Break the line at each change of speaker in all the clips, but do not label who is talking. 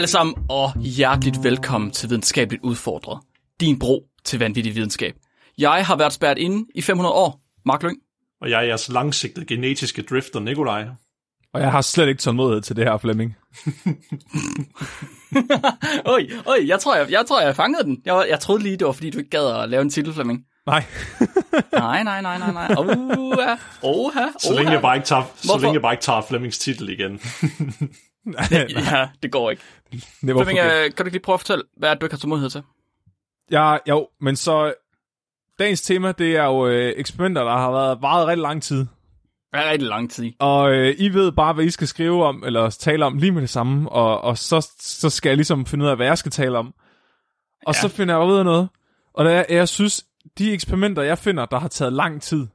Alle sammen, og hjerteligt velkommen til Videnskabeligt Udfordret. Din bro til vanvittig videnskab. Jeg har været spærret inde i 500 år. Mark Lyng.
Og jeg er jeres langsigtede genetiske drifter, Nikolaj.
Og jeg har slet ikke tålmodighed til det her, Flemming.
Oj, oj, jeg tror, jeg, jeg, tror, jeg fangede den. Jeg, jeg troede lige, det var, fordi du ikke gad at lave en titel, Flemming.
Nej.
nej, nej, nej, nej, nej. Oha, oha,
Så længe jeg bare ikke tager, så
Hvorfor?
længe jeg bare ikke tager Flemmings titel igen.
Ja, det går ikke.
Never
Flemming,
forget.
øh, kan du ikke lige prøve at fortælle, hvad det, du ikke har tålmodighed til?
Ja, jo, men så... Dagens tema, det er jo øh, eksperimenter, der har været varet rigtig lang tid.
Det er rigtig lang tid.
Og øh, I ved bare, hvad I skal skrive om, eller tale om lige med det samme. Og, og så, så skal jeg ligesom finde ud af, hvad jeg skal tale om. Og
Ja.
så finder jeg ud af noget. Og der, jeg synes, de eksperimenter, jeg finder, der har taget lang tid.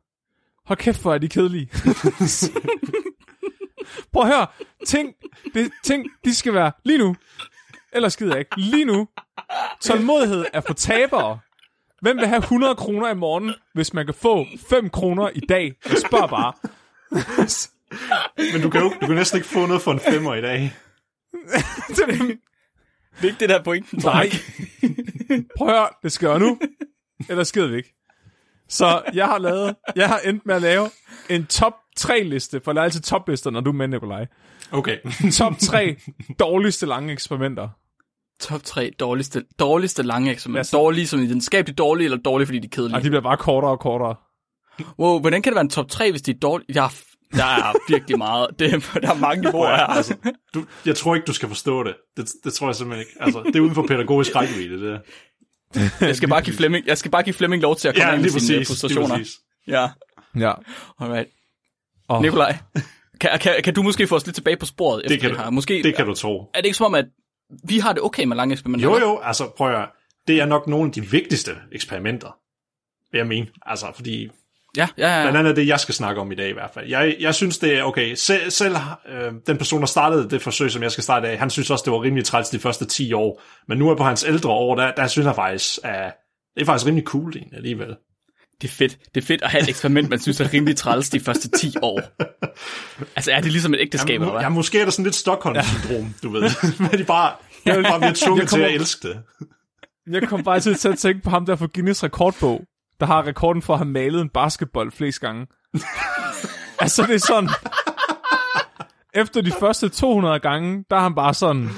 Hold kæft, hvor er de kedelige. Prøv at høre. Ting, det, ting, de skal være lige nu. Ellers skider jeg ikke. Lige nu. Tålmodighed er for tabere. Hvem vil have 100 kroner i morgen, hvis man kan få 5 kroner i dag? Jeg spørger bare.
Men du kan jo du kan næsten ikke få noget for en femmer i dag.
Det er det.
Det er ikke det der pointen.
Nej. Prøv at høre, det skal jeg nu. Ellers skider vi ikke. Så jeg har lavet, jeg har endt med at lave en top 3 liste, for jeg laver altid toplister, når du er med, Nikolaj.
Okay.
Top 3 dårligste lange eksperimenter.
Top 3 dårligste, dårligste lange eksperimenter.
Ja,
Dårlige som i videnskabeligt dårlige, eller dårlige, fordi de er kedelige?
Og de bliver bare kortere og kortere.
Wow, hvordan kan det være en top 3, hvis de er dårlige? Der er, der er virkelig meget. Det, der er mange niveauer her.
altså, du, jeg tror ikke, du skal forstå det. det. Det tror jeg simpelthen ikke. Altså, det er uden for pædagogisk rækkevidde, det der.
Jeg skal bare give Flemming, jeg skal bare give Flemming lov til at komme
Ja,
ind med
lige
sine
præcis. Lige
frustrationer.
præcis.
Ja,
Ja.
alright.
Oh,
Nikolaj, kan, kan, kan, du måske få os lidt tilbage på sporet efter
Det kan,
det her?
du,
Måske,
det kan du tro.
Er det ikke som om, at vi har det okay med lange eksperimenter?
Jo, jo, altså prøv at. Det er nok nogle af de vigtigste eksperimenter, vil jeg mene. Altså, fordi
Ja, ja, ja.
Blandt andet det, jeg skal snakke om i dag i hvert fald. Jeg, jeg synes, det er okay. Selv, selv øh, den person, der startede det forsøg, som jeg skal starte af, han synes også, det var rimelig træls de første 10 år. Men nu er på hans ældre år, der, der synes jeg faktisk, at det er faktisk rimelig cool egentlig, alligevel.
Det er fedt. Det er fedt at have et eksperiment, man synes er rimelig træls de første 10 år. Altså, er det ligesom et ægteskab,
Jamen,
eller hvad?
ja, måske er der sådan lidt Stockholm-syndrom, du ved. Men de bare, de bare bliver tvunget
Jeg
til
kommer-
at elske det.
Jeg kom bare til at tænke på ham der for Guinness rekordbog, der har rekorden for at have malet en basketball flest gange. altså, det er sådan... Efter de første 200 gange, der er han bare sådan...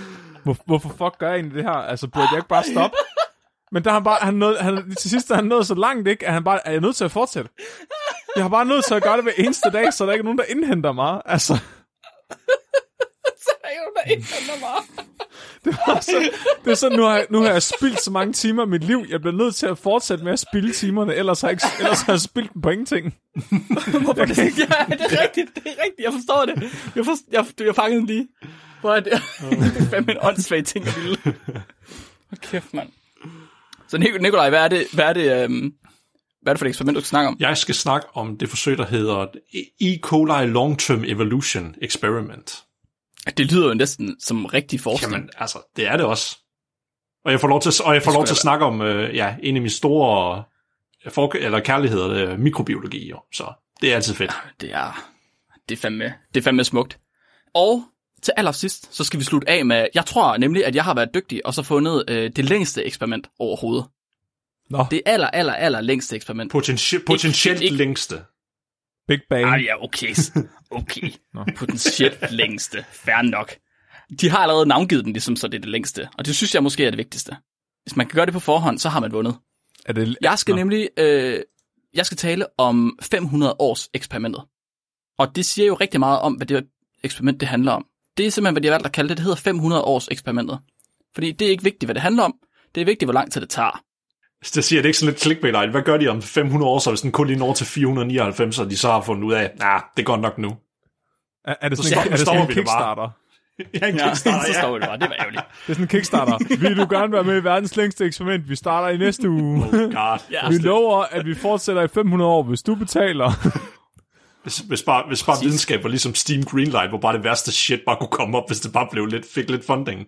Hvor, hvorfor fuck gør jeg egentlig det her? Altså, burde jeg ikke bare stoppe? Men der er han bare, han nåede, han, til sidst han nået så langt, ikke, at han bare, er jeg nødt til at fortsætte? Jeg har bare nødt til at gøre det hver eneste dag, så der ikke er nogen, der indhenter mig. Altså,
Så er der jo der ikke handler mig.
det, var så, det er sådan, nu har, jeg, nu har jeg spildt så mange timer af mit liv, jeg bliver nødt til at fortsætte med at spille timerne, ellers har jeg, ikke, ellers har jeg spildt dem på ingenting.
Hvorfor det? Ja, det er rigtigt, det er rigtigt, jeg forstår det. Jeg, forstår, jeg, jeg fangede den lige. Hvor er det? det er fandme en åndssvag ting at ville. Hold kæft, mand. Så Nik- Nikolaj, hvad er det, hvad er det, øhm, hvad er det for et eksperiment, du skal snakke om?
Jeg skal snakke om det forsøg, der hedder E. coli Long-Term Evolution Experiment.
Det lyder jo næsten som rigtig forskning.
Jamen, altså, det er det også. Og jeg får lov til, og jeg får lov til at snakke om øh, ja, en af mine store øh, for, eller kærligheder, er mikrobiologi. Jo. Så det er altid fedt.
Det er, det er fandme, det er fandme smukt. Og til allersidst, så skal vi slutte af med, jeg tror nemlig, at jeg har været dygtig, og så fundet øh, det længste eksperiment overhovedet.
Nå,
Det aller, aller, aller længste eksperiment.
Potenti- potentielt
ikke-
længste.
Big Bang.
Ah, ja, okay. Okay. Potentielt længste. Fair nok. De har allerede navngivet den, ligesom, så det er det længste. Og det synes jeg måske er det vigtigste. Hvis man kan gøre det på forhånd, så har man vundet.
Er det,
Jeg skal
Nå.
nemlig øh, jeg skal tale om 500 års eksperimentet. Og det siger jo rigtig meget om, hvad det eksperiment det handler om. Det er simpelthen, hvad de har valgt at kalde det. Det hedder 500 års eksperimentet. Fordi det er ikke vigtigt, hvad det handler om. Det er vigtigt, hvor lang tid det tager.
Det siger det ikke sådan lidt clickbait Hvad gør de om 500 år, så hvis den kun lige når til 499, og de så har fundet ud af, nej, nah, det går nok nu.
Er, er det
Så
sådan,
stopper-
en, er det sådan en
det.
Kickstarter?
Ja, en
Ja,
Kickstarter,
så
ja.
står det bare. Det var ærgerligt.
Det er sådan en Kickstarter. Vil du gerne være med i verdens længste eksperiment? Vi starter i næste uge.
Oh god.
Ja.
Vi lover, at vi fortsætter i 500 år, hvis du betaler.
Hvis, hvis bare, hvis bare videnskab var ligesom Steam Greenlight, hvor bare det værste shit bare kunne komme op, hvis det bare blev lidt, fik lidt funding.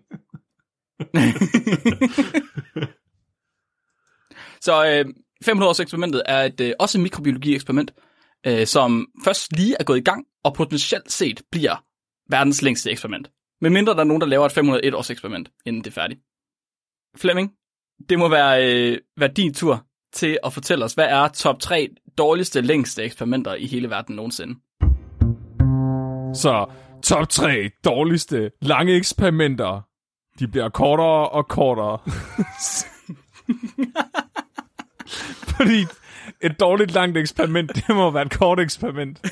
Så øh, 500 års eksperimentet er et, øh, også et mikrobiologi-eksperiment, øh, som først lige er gået i gang, og potentielt set bliver verdens længste eksperiment. Men mindre der er nogen, der laver et 501 års eksperiment, inden det er færdigt. Flemming, det må være, øh, være din tur til at fortælle os, hvad er top 3 dårligste, længste eksperimenter i hele verden nogensinde?
Så top 3 dårligste lange eksperimenter. De bliver kortere og kortere. Fordi et dårligt langt eksperiment, det må være et kort eksperiment.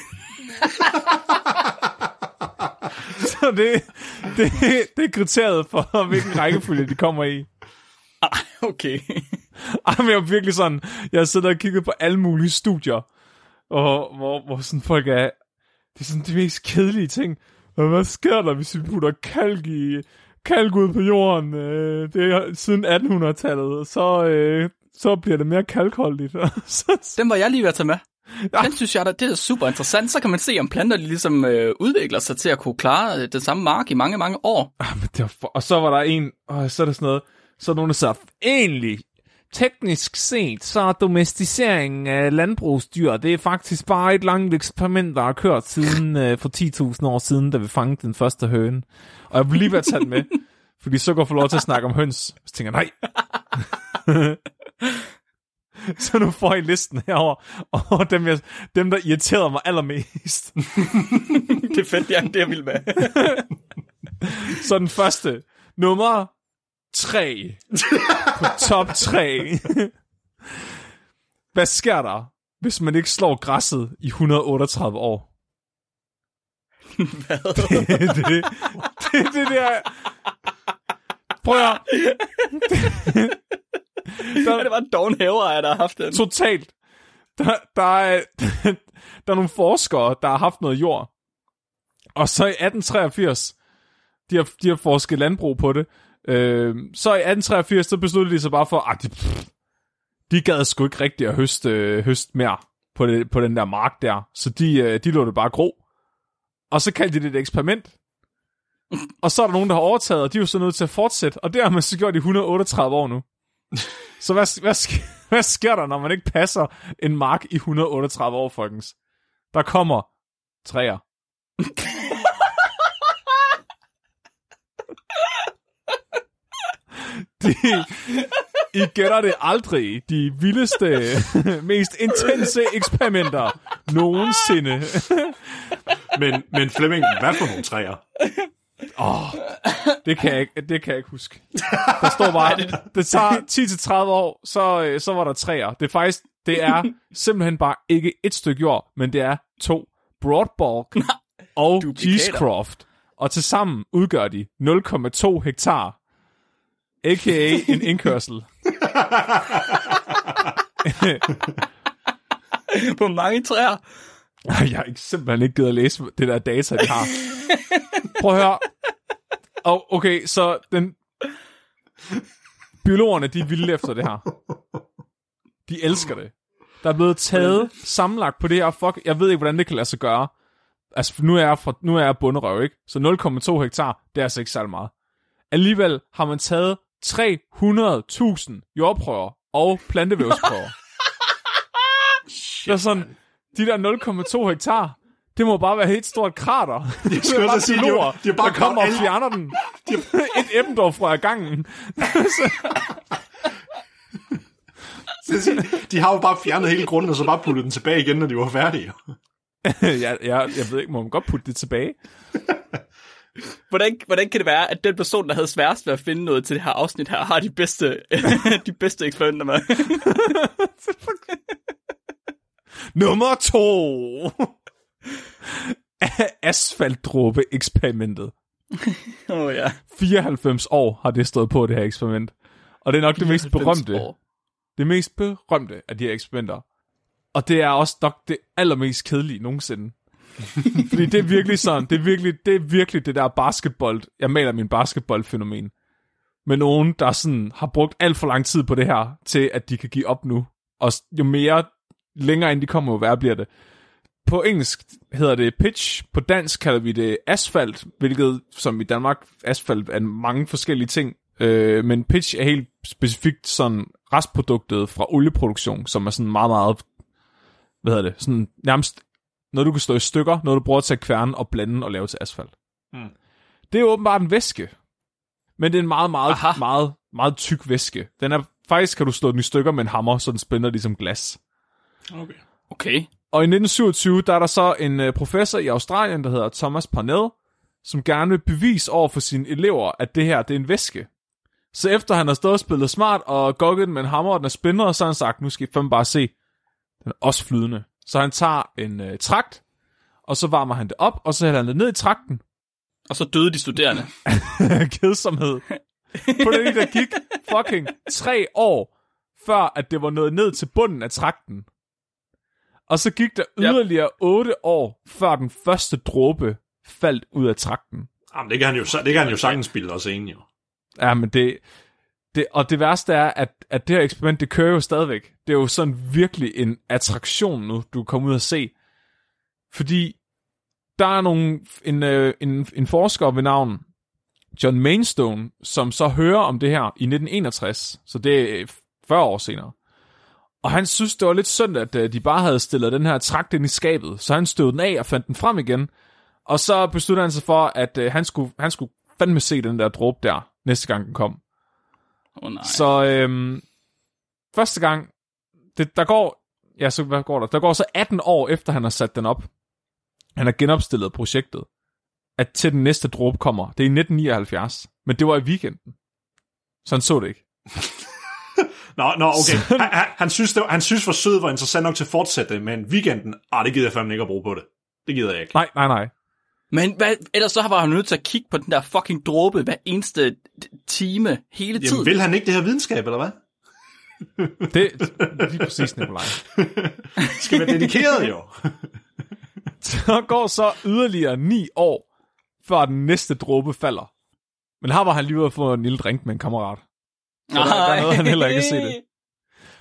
Så det, det, det er kriteriet for, hvilken rækkefølge de kommer i.
Ah, okay.
Ej, men jeg er virkelig sådan, jeg har siddet og kigget på alle mulige studier, og hvor, hvor sådan folk er, det er sådan de mest kedelige ting. Og hvad sker der, hvis vi putter kalk i, kalk ud på jorden, øh, det er siden 1800-tallet, så, øh, så bliver det mere kalkholdigt.
Den var jeg lige ved at tage med.
Ja.
Den synes jeg, det er super interessant. Så kan man se, om planter de ligesom øh, udvikler sig til at kunne klare øh, den samme mark i mange, mange år.
Ah, men det var for... Og så var der en, og så er der sådan noget, så er nogen, der sagde, egentlig, teknisk set, så er domesticeringen af landbrugsdyr, det er faktisk bare et langt eksperiment, der har kørt siden øh, for 10.000 år siden, da vi fangede den første høne. Og jeg vil lige være tage den med, fordi så går jeg få lov til at snakke om høns. Så tænker jeg, nej. så nu får I listen herover og dem, jeg, dem, der irriterede mig allermest.
det er fedt, ja, det jeg vild med.
Så den første. Nummer 3. På top 3. Hvad sker der, hvis man ikke slår græsset i 138 år?
Hvad?
det, det, det, det der... Prøv at.
Ja, det var en doven hæver, der har haft den.
Totalt. Der, der, er, der er nogle forskere, der har haft noget jord. Og så i 1883, de har, de har forsket landbrug på det, øh, så i 1883, så besluttede de sig bare for, at de, pff, de gad sgu ikke rigtig at høste, øh, høste mere på, det, på den der mark der. Så de, øh, de lå det bare gro. Og så kaldte de det et eksperiment. Og så er der nogen, der har overtaget, og de er jo så nødt til at fortsætte. Og det har man så gjort i 138 år nu. Så hvad, hvad, sker, hvad sker der, når man ikke passer en mark i 138 år, folkens? Der kommer træer. De, I gætter det aldrig. De vildeste, mest intense eksperimenter nogensinde.
Men, men Flemming, hvad for nogle træer?
Åh, det kan jeg ikke, det kan jeg ikke huske. Der står bare, det tager 10-30 år, så, øh, så var der træer. Det er faktisk, det er simpelthen bare ikke et stykke jord, men det er to Broadbalk og. Cheesecroft. Og tilsammen udgør de 0,2 hektar. A.k.a. en indkørsel.
På mange træer.
Jeg har ikke, simpelthen ikke givet at læse det der data, de har. Prøv at høre. Og okay, så den... Biologerne, de er vilde efter det her. De elsker det. Der er blevet taget sammenlagt på det her. Fuck, jeg ved ikke, hvordan det kan lade sig gøre. Altså, nu er jeg, fra, nu er jeg bunderøv, ikke? Så 0,2 hektar, det er altså ikke særlig meget. Alligevel har man taget 300.000 jordprøver og plantevævsprøver. det er sådan, de der 0,2 hektar, det må bare være et stort krater. Det
skulle
er bare
sige, de
biologer,
de har bare
der kommer og fjerner den. et Eppendorf-frø ad gangen.
De har jo bare fjernet hele grunden, og så bare puttet den tilbage igen, når de var færdige.
jeg, jeg, jeg ved ikke, må man godt putte det tilbage?
Hvordan, hvordan kan det være, at den person, der havde sværest ved at finde noget til det her afsnit her, har de bedste, de bedste eksperimenter med?
Nummer to. Asfaltdråbe-eksperimentet.
Åh oh, ja.
94 år har det stået på, det her eksperiment. Og det er nok det mest
94
berømte.
år.
Det mest berømte af de her eksperimenter. Og det er også nok det allermest kedelige nogensinde. Fordi det er virkelig sådan, det er virkelig det, er virkelig det der basketball, jeg maler min basketballfænomen. Med nogen, der sådan har brugt alt for lang tid på det her, til at de kan give op nu. Og jo mere længere ind de kommer, jo værre bliver det. På engelsk hedder det pitch, på dansk kalder vi det asfalt, hvilket som i Danmark, asfalt er mange forskellige ting. Øh, men pitch er helt specifikt sådan restproduktet fra olieproduktion, som er sådan meget, meget, hvad hedder det, sådan nærmest noget, du kan slå i stykker, noget, du bruger til at kværne og blande og lave til asfalt.
Mm.
Det er åbenbart en væske. Men det er en meget, meget,
Aha.
meget, meget tyk væske. Den er, faktisk kan du slå den i stykker med en hammer, så den spænder ligesom glas.
Okay.
Okay.
Og i 1927, der er der så en øh, professor i Australien, der hedder Thomas Parnell, som gerne vil bevise over for sine elever, at det her det er en væske. Så efter han har stået og spillet smart og gokket den med en hammer, og den er spændende, så har han sagt, nu skal I fandme bare se, den er også flydende. Så han tager en øh, trakt, og så varmer han det op, og så hælder han det ned i trakten.
Og så døde de studerende.
Kedsomhed. På det der gik fucking tre år, før at det var nået ned til bunden af trakten. Og så gik der
Yep.
yderligere otte år, før den første dråbe faldt ud af trakten.
Jamen, det kan han jo, det kan han jo sagtens bilde os ind, jo.
Ja, men det, det... Og det værste er, at, at det her eksperiment, det kører jo stadigvæk. Det er jo sådan virkelig en attraktion nu, du kommer ud og se. Fordi der er nogle, en, øh, en, en forsker ved navn John Mainstone, som så hører om det her i 1961, så det er øh, 40 år senere. Og han synes, det var lidt synd, at øh, de bare havde stillet den her trakt ind i skabet, så han støvede den af og fandt den frem igen. Og så besluttede han sig for, at han, skulle, han skulle fandme se den der dråbe der, næste gang den kom.
Oh, nej.
Så øhm, første gang, det, der går, ja, så hvad går der? Der går så 18 år efter, han har sat den op. Han har genopstillet projektet, at til den næste dråbe kommer. Det er i 1979, men det var i weekenden. Så han så det ikke.
Nå, nå okay. Han, han, han, synes, det var, han synes, forsøget var interessant nok til at fortsætte, men weekenden, ah, det gider jeg fandme ikke at bruge på det. Det gider jeg ikke.
Nej, nej, nej.
Men hvad, ellers så var han nødt til at kigge på den der fucking dråbe hver eneste time hele tiden.
Jamen, vil han ikke det her videnskab, eller hvad?
Det er lige præcis, Nikolaj.
Skal være dedikeret, jo.
Der går så yderligere 9 år, før den næste dråbe falder. Men her var han lige ude at få en lille drink med en kammerat. Så der, der er noget, han heller ikke kan se det.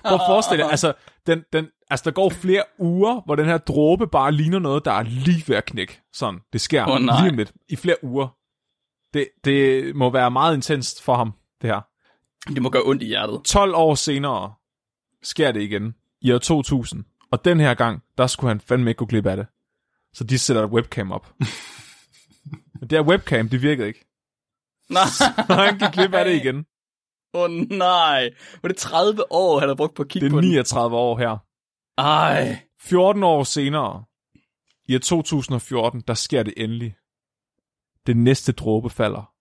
Prøv at forestille dig, altså, den, den, altså der går flere uger, hvor den her dråbe bare ligner noget, der er lige ved at knække. Sådan, det sker
Åh, nej.
lige om lidt, i flere uger. Det, det må være meget intenst for ham, det her.
Det må gøre ondt i hjertet.
12 år senere sker det igen, i år 2000. Og den her gang, der skulle han fandme ikke gå glip af det. Så de sætter et webcam op. Men det her webcam, det virkede ikke.
Nej.
Og han gik glip af det igen.
Åh oh, nej. Var det 30 år, han har brugt på at kigge
Det
på
er
den?
39 år her.
Ej.
14 år senere, i år 2014, der sker det endelig. Det næste dråbe falder.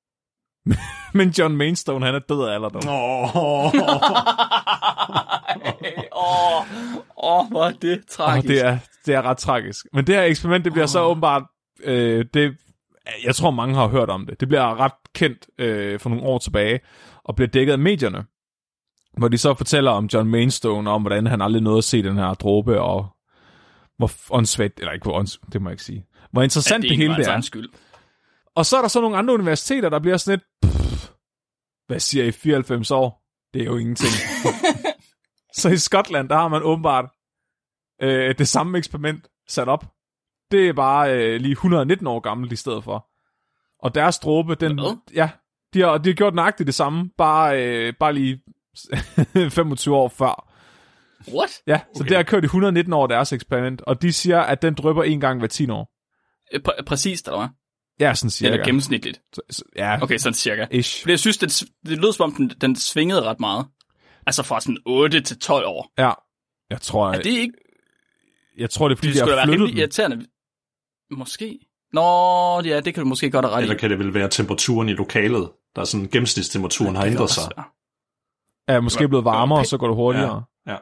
Men John Mainstone, han er død af alderdom.
Åh,
Åh, åh, hvor er det tragisk.
det er, det er ret tragisk. Men det her eksperiment, det bliver så åbenbart... Øh, det, jeg tror, mange har hørt om det. Det bliver ret kendt øh, for nogle år tilbage, og bliver dækket af medierne. Hvor de så fortæller om John Mainstone, om hvordan han aldrig nåede at se den her dråbe, og hvor åndssvagt, eller ikke hvor ånds, det må jeg ikke sige. Hvor interessant
det
det, det hele det er.
skyld.
Og så er der så nogle andre universiteter, der bliver sådan lidt, pff, hvad siger I, 94 år? Det er jo ingenting. så i Skotland, der har man åbenbart øh, det samme eksperiment sat op. Det er bare øh, lige 119 år gammelt i stedet for. Og deres dråbe, den,
Hvad?
ja, de har, de har gjort nøjagtigt det samme, bare, øh, bare lige 25 år før.
What?
Ja, så
Okay.
det har kørt i 119 år deres eksperiment, og de siger, at den drypper en gang hver 10 år.
Øh, Præ- præcist, eller hvad?
Ja, sådan cirka.
Eller gennemsnitligt.
Så- så- Ja,
Okay, sådan cirka.
ish.
Fordi jeg synes, det, det lød som om, den, den svingede ret meget. Altså fra sådan 8 til 12 år.
Ja, jeg tror,
Er det ikke...
jeg tror, det er fordi,
Det da
har
være
flyttet den.
irriterende. Måske. Nå, ja, det kan du måske godt have ret i.
Eller kan det vel være temperaturen i lokalet, der er sådan gennemsnitstemperaturen har
Det kan
ændret sig.
være.
Ja, måske blevet varmere, og så går det hurtigere.
Ja.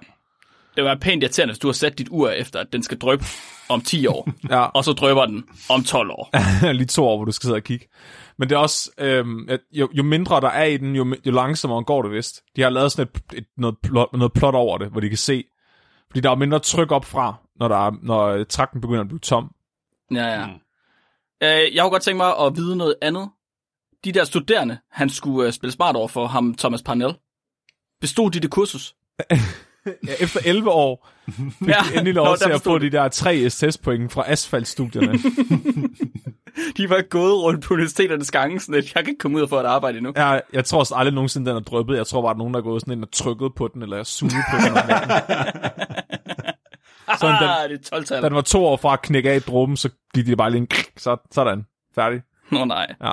det var pænt irriterende, hvis du har sat dit ur efter, at den skal drøbe om 10 år,
Ja.
og så drøber den om 12 år.
lige to år, hvor du skal sidde og kigge. Men det er også, øhm, at jo, jo mindre der er i den, jo, jo langsommere går det vist. De har lavet sådan et, et, noget, plot, noget plot over det, hvor de kan se, fordi der er mindre tryk op fra, når, der er, når trakten begynder at blive tom.
Ja, ja. Øh, jeg kunne godt tænke mig at vide noget andet. De der studerende, han skulle øh, spille smart over for ham, Thomas Parnell. Bestod de det kursus?
Ja, efter 11 år fik
Ja,
de endelig lov
nå,
til at få de der tre SS-point fra asfaltstudierne.
De var gået rundt på universiteternes gange, sådan at jeg kan ikke komme ud og få et arbejde endnu.
jeg, jeg tror også aldrig nogensinde, den er drøbet. Jeg tror bare, at nogen, der er gået sådan ind og trykket på den, eller suget på den. Sådan, den,
Ah, det er 12
da den var to år fra at knække af i så gik de bare lige en så, sådan. Færdig.
Nå nej.
Ja.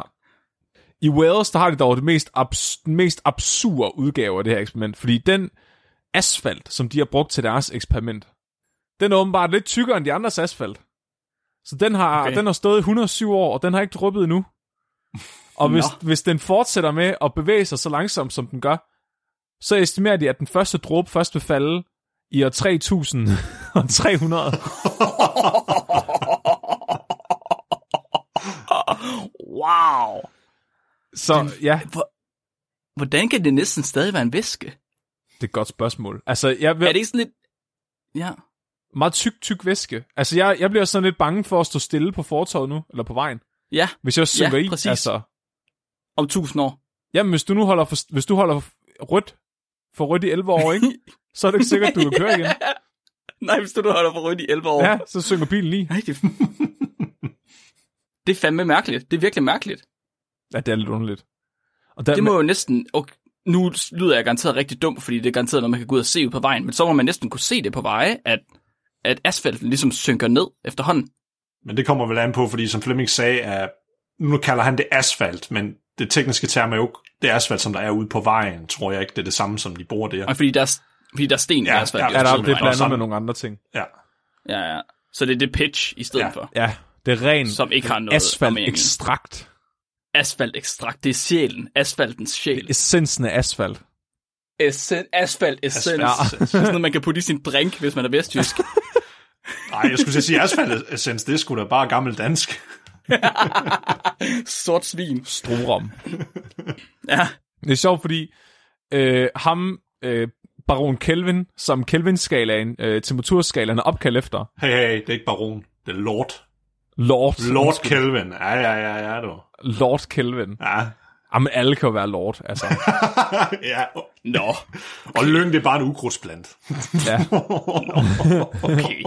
I Wales, der har de dog det mest, abs- mest absurde udgave af det her eksperiment, fordi den asfalt, som de har brugt til deres eksperiment, den er åbenbart lidt tykkere end de andres asfalt. Så den har, okay.
Okay.
den har stået i 107 år, og den har ikke dryppet endnu. Og hvis,
Nå.
hvis den fortsætter med at bevæge sig så langsomt, som den gør, så estimerer de, at den første dråbe først vil falde i år 3300.
Wow.
Så ja,
Hvordan kan det næsten stadig være en væske?
det er et godt spørgsmål. Altså, jeg vil...
Er det ikke sådan lidt... Ja.
meget tyk, tyk væske. Altså, jeg, jeg bliver sådan lidt bange for at stå stille på fortorvet nu, eller på vejen.
Ja,
Hvis jeg synker i,
præcis.
altså...
om tusind år.
Jamen, hvis du nu holder, for, hvis du holder rødt for rødt i 11 år, ikke? så er det ikke sikkert, du kan køre igen.
Nej, hvis du holder for rødt i 11 år.
Ja, så synker bilen lige.
Nej, det... det er fandme mærkeligt. Det er virkelig mærkeligt.
Ja, det er lidt underligt. Og der,
Det må jo næsten... Okay, nu lyder jeg garanteret rigtig dum, fordi det er garanteret noget, man kan gå ud og se ud på vejen, men så må man næsten kunne se det på veje, at, at asfalten ligesom synker ned efterhånden.
Men det kommer vel an på, fordi som Flemming sagde, at nu kalder han det asfalt, men det tekniske term er jo ikke det asfalt, som der er ude på vejen, tror jeg ikke, det er det samme, som de bruger der.
Og fordi der er, fordi der er sten
Ja,
i asfalt.
ja,
ja, der, det er
er
blandet
sammen.
med nogle andre ting.
Ja.
ja, ja. Så det er det pitch i stedet
Ja.
for,
Ja, det er ren
som ikke har noget
asfalt
armering i.
ekstrakt.
Asfaltekstrakt, det er sjælen. Asfaltens sjæl.
Essensen af asfalt.
Essen, asfalt essens.
Asfalt
Ja. er sådan noget, man kan putte i sin drink, hvis man er vestjysk.
Nej, jeg skulle til at sige asfalt essens, det er sgu da bare gammel dansk.
Sort svin.
Strorum.
Ja.
Det er sjovt, fordi øh, ham, øh, Baron Kelvin, som Kelvin-skalaen, øh, temperaturskalaen er opkaldt efter,
Hey, hey, det er ikke baron, det er lord.
Lord.
Lord Kelvin. Ja, ja, ja, ja, du.
Lord Kelvin.
Ja.
Jamen, alle kan jo være Lord, altså.
ja.
Nå,
Og lyng, det er bare en ukrudtsplant.
Ja,
okay.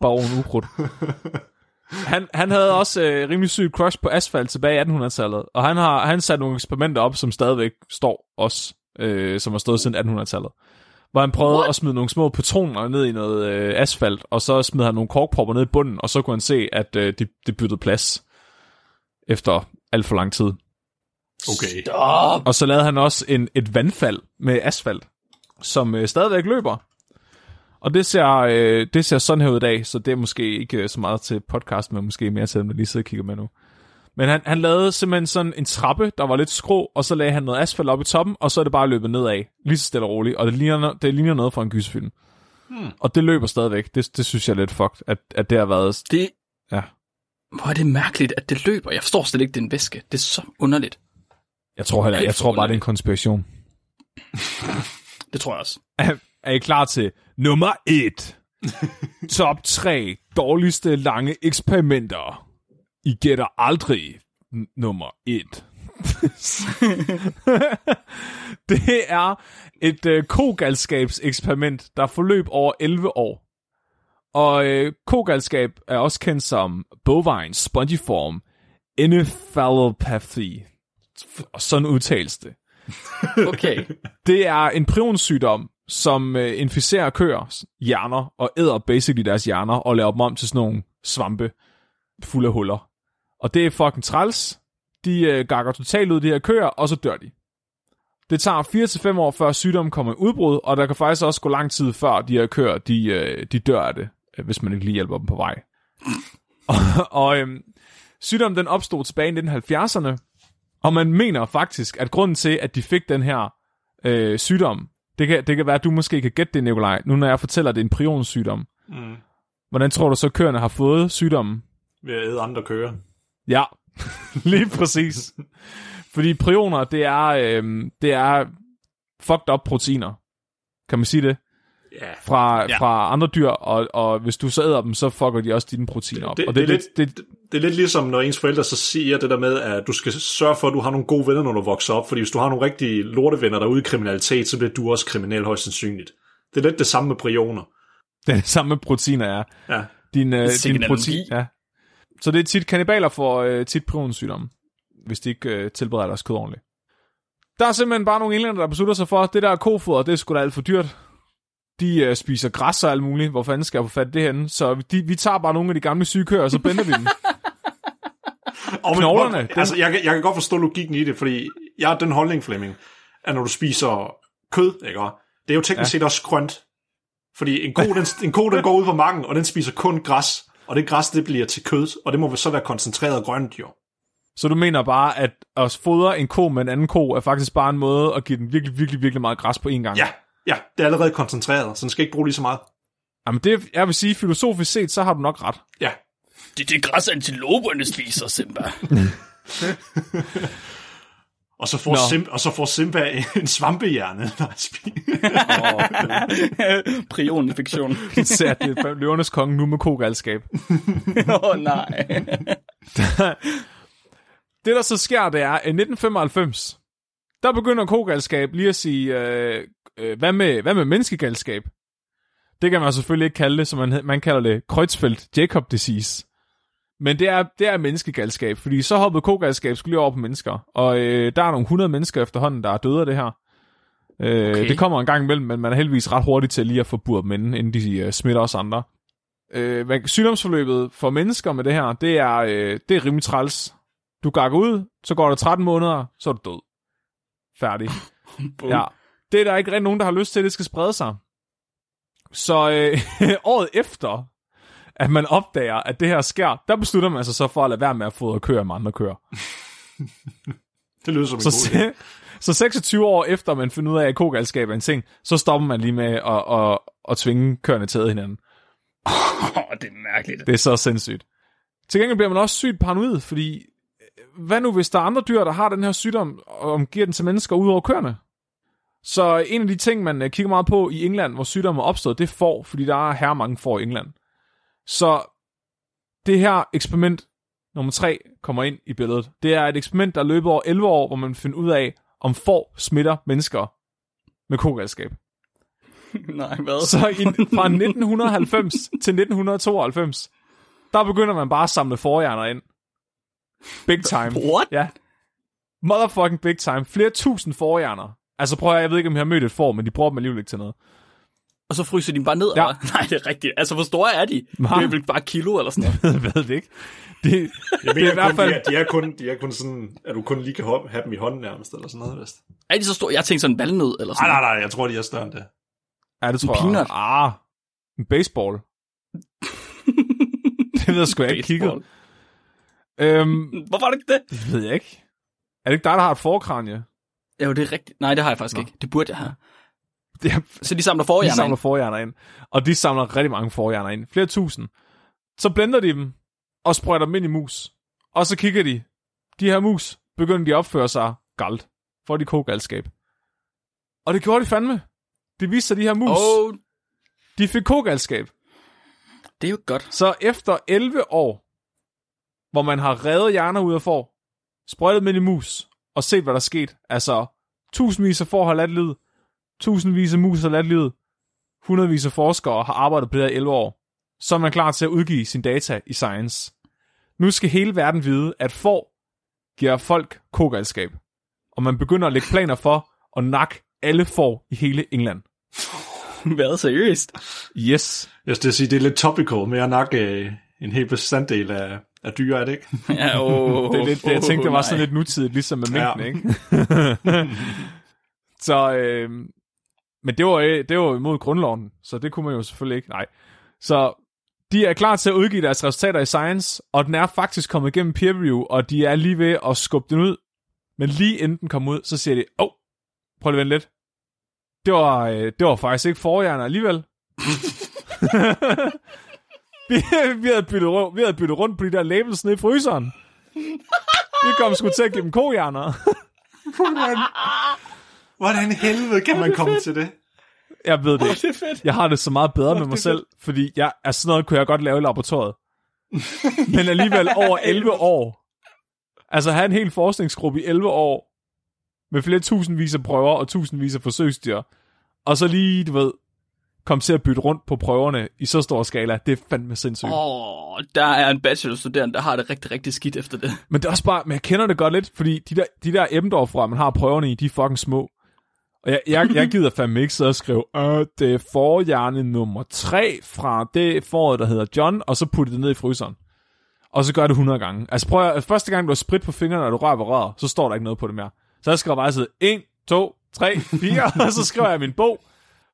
Baron Ukrudt. Han, han havde også øh, rimelig sygt crush på asfalt tilbage i 1800-tallet, og han har han sat nogle eksperimenter op, som stadigvæk står også, øh, som har stået siden 1800-tallet. Hvor han prøvede
What?
at smide nogle små patroner ned i noget øh, asfalt, og så smed han nogle korkpropper ned i bunden, og så kunne han se, at øh, det de byttede plads efter alt for lang tid.
Okay.
Stop.
Og så lavede han også en, et vandfald med asfalt, som øh, stadigvæk løber. Og det ser, øh, det ser sådan her ud i dag, så det er måske ikke øh, så meget til podcast, men måske mere til dem, der lige sidder og kigger med nu. Men han, han lavede simpelthen sådan en trappe, der var lidt skrå, og så lagde han noget asfalt op i toppen, og så er det bare løbet nedad, lige så stille og roligt. Og det ligner, det ligner noget fra en gyserfilm. Hmm. Og det løber stadigvæk. Det, det synes jeg er lidt fucked, at, at det har været...
Det,
Ja.
hvor er det mærkeligt, at det løber. Jeg forstår slet ikke, det er en væske. Det er så underligt.
Jeg tror, heller, jeg tror bare, det er en konspiration.
Det tror jeg også.
Er, er I klar til nummer 1? Top 3 dårligste lange eksperimenter. I gætter aldrig nummer 1. det er et øh, kogalskabseksperiment, der forløb over 11 år. Og øh, kogalskab er også kendt som bovine spongiform encephalopathy. Og sådan udtales det.
Okay.
Det er en prionsygdom, som øh, inficerer køers hjerner og æder basically deres hjerner og laver dem om til sådan nogle svampe fulde af huller. Og det er fucking træls. De øh, gakker totalt ud, de her køer, og så dør de. Det tager 4-5 år, før sygdommen kommer i udbrud, og der kan faktisk også gå lang tid før de her køer, de, øh, de dør af det, øh, hvis man ikke lige hjælper dem på vej. og og øhm, sygdommen den opstod tilbage i 1970'erne, og man mener faktisk, at grunden til, at de fik den her øh, sygdom, Det kan, det kan være, at du måske kan gætte det, Nikolaj, nu når jeg fortæller, at det er en prionsygdom.
Mm.
Hvordan tror du så, køerne har fået sygdommen?
Ved at æde andre køer.
Ja, lige præcis. Fordi prioner, det er, øhm, det er fucked up proteiner. Kan man sige det?
Ja.
Fra,
Ja.
ja. fra andre dyr, og, og hvis du så æder dem, så fucker de også dine proteiner op.
Det,
og
det, det, er
lidt-
lidt, det, det er lidt ligesom, når ens forældre så siger det der med, at du skal sørge for, at du har nogle gode venner, når du vokser op. Fordi hvis du har nogle rigtige lortevenner, der er ude i kriminalitet, så bliver du også kriminel højst sandsynligt. Det er lidt det samme med prioner.
det er det samme med proteiner er.
Ja.
Din, øh, din protein, ja. Så det er tit kannibaler for øh, tit prionsygdomme, hvis de ikke øh, tilbereder deres kød ordentligt. Der er simpelthen bare nogle englænder, der beslutter sig for, at det der kofoder, det er sgu da alt for dyrt. De øh, spiser græs og alt muligt. Hvor fanden skal jeg få fat det henne? Så de, vi tager bare nogle af de gamle syge køer, og så blender vi dem.
Og
Knoglerne,
men,
dem-
altså, jeg, kan- jeg kan godt forstå logikken i det, fordi jeg har den holdning, Flemming, at når du spiser kød, ikke, det er jo teknisk ja. set også grønt. Fordi en ko, den, en ko, den går ud på marken, og den spiser kun græs, og det græs, det bliver til kød, og det må vel så være koncentreret grønt, jo.
Så du mener bare, at at fodre en ko med en anden ko, er faktisk bare en måde at give den virkelig, virkelig, virkelig meget græs på én gang?
Ja, ja, det er allerede koncentreret, så den skal ikke bruge lige så meget.
Jamen det, jeg vil sige, filosofisk set, så har du nok ret.
Ja,
Det er det græs, antiloperne spiser, Simba.
og så får,
Nå.
Sim, og så får Simba en svampehjerne, når han spiser.
Prioninfektion.
Især det er løvernes konge nu med kogalskab.
Åh, oh, nej.
Det, der så sker, det er, at i 1995, der begynder kogalskab lige at sige, øh, øh, hvad, med, hvad med menneskegalskab? Det kan man selvfølgelig ikke kalde det, som man, man kalder det Creutzfeldt-Jacob disease. Men det er, det er menneskegalskab, fordi så hoppede kogalskab skulle lige over på mennesker. Og øh, der er nogle 100 mennesker efterhånden, der er døde af det her. Øh,
Okay.
Det kommer en gang imellem, men man er heldigvis ret hurtig til lige at få dem inden, inden de øh, smitter os andre. Øh, sygdomsforløbet for mennesker med det her, det er, øh, det er rimelig træls. Du gakker ud, så går der 13 måneder, så er du død. Færdig. Ja. Det er der ikke rigtig nogen, der har lyst til, at det skal sprede sig. Så øh, året efter, at man opdager, at det her sker, der beslutter man sig så for at lade være med at fodre køer med andre køer.
Det lyder som en
Så,
god idé.
så 26 år efter, man finder ud af, at kogalskab er en ting, så stopper man lige med at, at, at tvinge køerne til at hinanden.
Oh, det er mærkeligt.
Det er så sindssygt. Til gengæld bliver man også sygt paranoid, fordi øh, hvad nu, hvis der er andre dyr, der har den her sygdom, og giver den til mennesker ud over køerne? Så en af de ting, man øh, kigger meget på i England, hvor sygdommen er opstået, det er får, fordi der er her mange får i England. Så det her eksperiment nummer 3 kommer ind i billedet. Det er et eksperiment, der løber over 11 år, hvor man finder ud af, om får smitter mennesker med kogalskab.
Nej, hvad?
Så i, fra 1990 til 1992, der begynder man bare at samle forhjerner ind. Big time.
What?
Ja. Motherfucking big time. Flere tusind forhjerner. Altså prøv at, jeg ved ikke, om jeg har mødt et får, men de bruger dem alligevel ikke til noget.
Og så fryser de bare ned,
Ja.
ja. Nej, det er rigtigt. Altså, hvor store er de?
Hva?
Det er vel bare kilo eller sådan noget.
jeg ved det ikke. Det,
Jeg
det
mener
er i hvert
kun,
fald...
de, er, er kun, de er kun sådan, at du kun lige kan have dem i hånden nærmest, eller sådan noget, vist.
Er de så store? Jeg tænkte sådan en valnød eller sådan
Nej,
noget.
nej, nej, jeg tror, de er større end det.
Ja, det tror jeg.
peanut.
Ah, en baseball. det ved jeg sgu jeg ikke kigget. Øhm,
Hvorfor er det ikke det?
det ved jeg ikke. Er det ikke dig, der har et forkranje?
Jo, det er rigtigt. Nej, det har jeg faktisk
Nå.
ikke. Det burde jeg have. Så de samler
De
forhjerner
samler
ind.
forhjerner ind. Og de samler rigtig mange forhjerner ind. Flere tusind. Så blender de dem, og sprøjter dem ind i mus. Og så kigger de. De her mus begynder de at opføre sig galt. For de kogalskab. Og det gjorde de fandme. Det viste sig, at de her mus, oh. De fik kogalskab.
det er jo godt.
Så efter 11 år, hvor man har revet hjerner ud af får, sprøjtet ind i mus, og set, hvad der er sket. Altså, tusindvis af har ladt livet. Tusindvis af mus har ladt livet. Hundredvis af forskere har arbejdet på det her i 11 år. Så er man klar til at udgive sin data i Science. Nu skal hele verden vide, at får giver folk kogalskab. Og man begynder at lægge planer for at nakke alle får i hele England.
Hvad, seriøst?
Yes.
Jeg skal sige, det er lidt topical med at nakke øh, en hel bestanddel af, af dyr, er det ikke?
Ja, oh,
Det er lidt, det, jeg tænkte, det var sådan lidt nutidigt, ligesom med
Ja.
mængden, ikke? så, øh, men det var, øh, det var imod grundloven, så det kunne man jo selvfølgelig ikke. Nej. Så de er klar til at udgive deres resultater i Science, og den er faktisk kommet igennem peer review, og de er lige ved at skubbe den ud. Men lige inden den kommer ud, så siger de, åh, oh, prøv lige at vente lidt. det var, øh, det var faktisk ikke forhjerner alligevel. vi, vi, havde byttet, vi havde byttet rundt på de der labels nede i fryseren. Vi kom sgu til at give dem kohjerner.
Hvordan, helvede kan man komme til det?
Jeg ved det ikke.
Det er fedt.
Jeg har det så meget bedre med mig selv, fordi jeg, altså sådan noget kunne jeg godt lave i laboratoriet. Men alligevel over 11 år. Altså have en hel forskningsgruppe i 11 år, med flere tusindvis af prøver og tusindvis af forsøgsdyr, og så lige, du ved, komme til at bytte rundt på prøverne i så stor skala, det er fandme sindssygt.
Åh, oh, der er en bachelorstuderende, der har det rigtig, rigtig skidt efter det.
Men det er også bare, men jeg kender det godt lidt, fordi de der, de der Ebbendorf man har prøverne i, de er fucking små. Og jeg, jeg, jeg gider fandme ikke sidde og skrive, øh, det er forhjerne nummer 3 fra det foråret, der hedder John, og så putte det ned i fryseren. Og så gør det 100 gange. Altså prøv at, første gang du har sprit på fingrene, og du rører ved røret, så står der ikke noget på det mere. Så jeg skriver bare sidde 1, 2, 3, 4, og så skriver jeg min bog.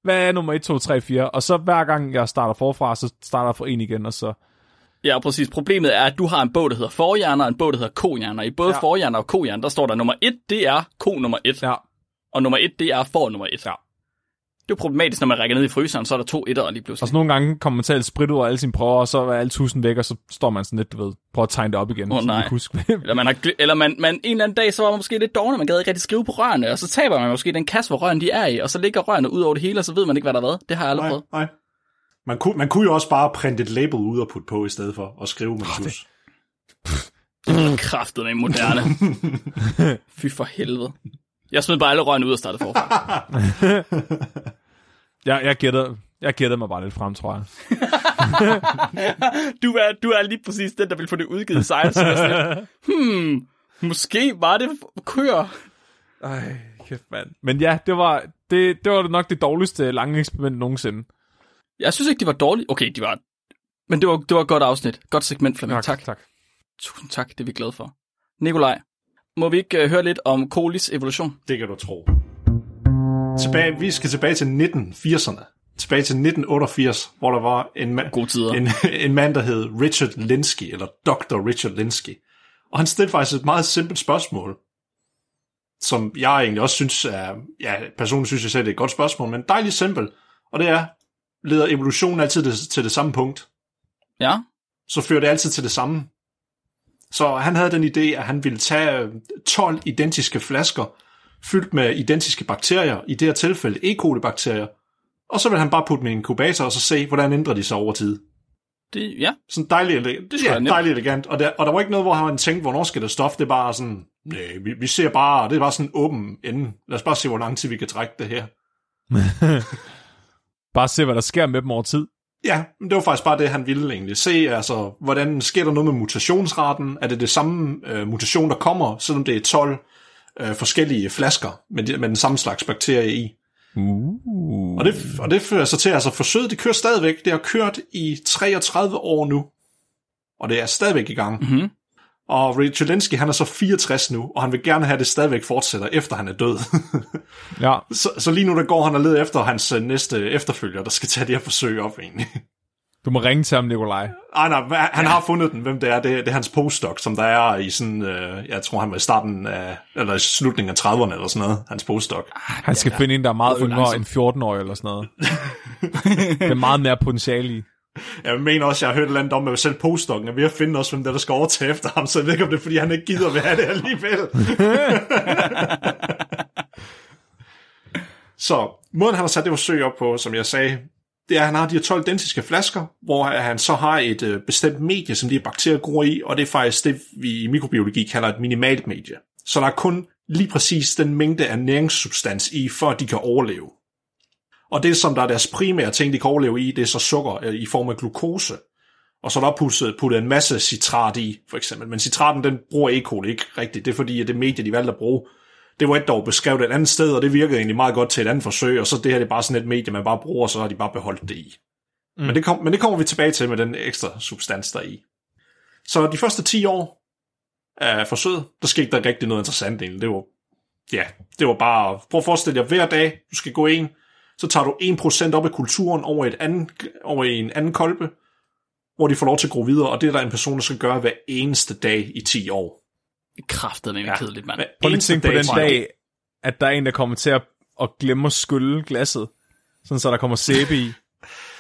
Hvad er nummer 1, 2, 3, 4? Og så hver gang jeg starter forfra, så starter jeg fra en igen, og så...
Ja, præcis. Problemet er, at du har en bog, der hedder forhjerner, og en bog, der hedder kohjerner. I både
ja.
forhjerner og kohjerner, der står der nummer 1, det er ko nummer 1,
Ja,
og nummer 1, det er for nummer 1.
Ja.
Det er jo problematisk, når man rækker ned i fryseren, så er der to etter lige pludselig.
Og så nogle gange kommer man til at sprit ud af alle sine prøver, og så er alle tusind væk, og så står man sådan lidt, du ved, prøver at tegne det op igen. Så
nej.
huske.
Eller, man, har, gl- eller man, man, en eller anden dag, så var man måske lidt dårlig, man gad ikke rigtig skrive på rørene, og så taber man måske den kasse, hvor rørene de er i, og så ligger rørene ud over det hele, og så ved man ikke, hvad der har været. Det har jeg aldrig
Nej,
prøvet.
nej. Man kunne, man kunne jo også bare printe et label ud og putte på, i stedet for at skrive med plus.
Kraftet med moderne. Fy for helvede. Jeg smed bare alle rørene ud og startede forfra.
Jeg, jeg, gætter, jeg gætter mig bare lidt frem, tror jeg.
Du er, du er lige præcis den, der vil få det udgivet sig. Så jeg sådan hmm, måske var det køer.
Ej, kæft mand. Men ja, det var, det, det var nok det dårligste lange eksperiment nogensinde.
Jeg synes ikke, de var dårlige. Okay, de var... Men det var, det var et godt afsnit. Godt segment, Flemming. Tak.
tak.
Tusind tak, det er vi glade for. Nikolaj, må vi ikke uh, høre lidt om kolis evolution?
Det kan du tro. Tilbage, vi skal tilbage til 1980'erne. Tilbage til 1988, hvor der var en, ma-
tider.
en, en mand, der hed Richard Linsky, eller Dr. Richard Linsky. Og han stillede faktisk et meget simpelt spørgsmål, som jeg egentlig også synes er, ja, personligt synes jeg selv, det er et godt spørgsmål, men dejligt simpelt. Og det er, leder evolutionen altid det, til det samme punkt?
Ja?
så fører det altid til det samme. Så han havde den idé, at han ville tage øh, 12 identiske flasker, fyldt med identiske bakterier, i det her tilfælde E. coli-bakterier, og så vil han bare putte dem i en inkubator, og så se, hvordan ændrer de sig over tid.
Det, ja.
Sådan dejligt, elegant.
Det
ja, dejligt elegant. Og der, og der var ikke noget, hvor han tænkte, hvornår skal det stof? Det er bare sådan, nej, vi, vi ser bare, det er bare sådan en åben ende. Lad os bare se, hvor lang tid vi kan trække det her.
Bare se, hvad der sker med dem over tid.
Ja, men det var faktisk bare det, han ville egentlig se. Altså, hvordan sker der noget med mutationsraten? Er det det samme øh, mutation, der kommer, selvom det er 12 øh, forskellige flasker med, de, med den samme slags bakterie i?
Uh.
Og det, og det fører så til, altså forsøget, det kører stadigvæk. Det har kørt i 33 år nu. Og det er stadigvæk i gang.
Mm-hmm.
Og Richard Linsky, han er så 64 nu, og han vil gerne have, at det stadigvæk fortsætter, efter han er død.
Ja,
så, så lige nu, der går han og leder efter hans øh, næste efterfølger, der skal tage det her forsøg op egentlig.
du må ringe til ham, Nikolaj.
Ej, nej, hvad- han har fundet den, hvem det er. Det, det er hans postdoc, som der er i sådan, øh, jeg tror han var i starten af, eller i slutningen af 30'erne eller sådan noget, hans postdoc.
Han skal finde en, der er meget yngre end 14 år eller sådan noget. det er meget mere potentiale i.
Jeg mener også, jeg har hørt et eller andet om, at selv postdokken er ved at finde også, hvem der, der skal overtage efter ham, så jeg ved ikke, om det er, fordi han ikke gider være det alligevel. så måden, han har sat det forsøg op på, som jeg sagde, det er, at han har de her 12 identiske flasker, hvor han så har et øh, bestemt medie, som de her bakterier gror i, og det er faktisk det, vi i mikrobiologi kalder et minimalt medie. Så der er kun lige præcis den mængde af næringssubstans i, for at de kan overleve. Og det, som der er deres primære ting, de kan overleve i, det er så sukker øh, i form af glukose. Og så er der puttet, puttet en masse citrat i, for eksempel. Men citraten, den bruger E. coli ikke rigtigt. Det er fordi, at det medie, de valgte at bruge, det var et dog beskrevet et andet sted, og det virkede egentlig meget godt til et andet forsøg, og så det her det er bare sådan et medie, man bare bruger, og så har de bare beholdt det i. Mm. Men, det kom, men det kommer vi tilbage til med den ekstra substans, der er i. Så de første 10 år af forsøget, der skete der ikke rigtig noget interessant egentlig. Det var, ja, det var bare, prøv at forestille dig, hver dag, du skal gå ind, så tager du 1% op af kulturen over, et anden, over en anden kolbe, hvor de får lov til at gro videre, og det er der en person, der skal gøre hver eneste dag i 10 år.
Kraftet med
Ja.
kedeligt, mand.
Prøv lige at tænke på den dag, at der er en, der kommer til at og glemmer at skylle glasset, sådan så der kommer sæbe i,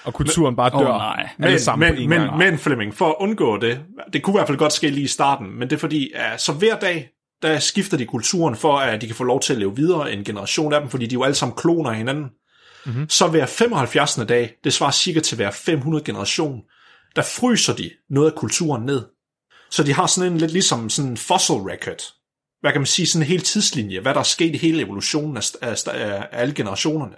og kulturen bare dør.
nej.
alle
Men,
sammen
men,
en
men,
gang.
men Flemming, for at undgå det, det kunne i hvert fald godt ske lige i starten, men det er fordi, at så hver dag, der skifter de kulturen for, at de kan få lov til at leve videre en generation af dem, fordi de er jo alle sammen kloner af hinanden. Mm-hmm. Så hver 75. dag, det svarer cirka til hver 500 generation, der fryser de noget af kulturen ned. Så de har sådan en lidt ligesom sådan en fossil record. Hvad kan man sige, sådan en hel tidslinje, hvad der er sket i hele evolutionen af, af, af, alle generationerne.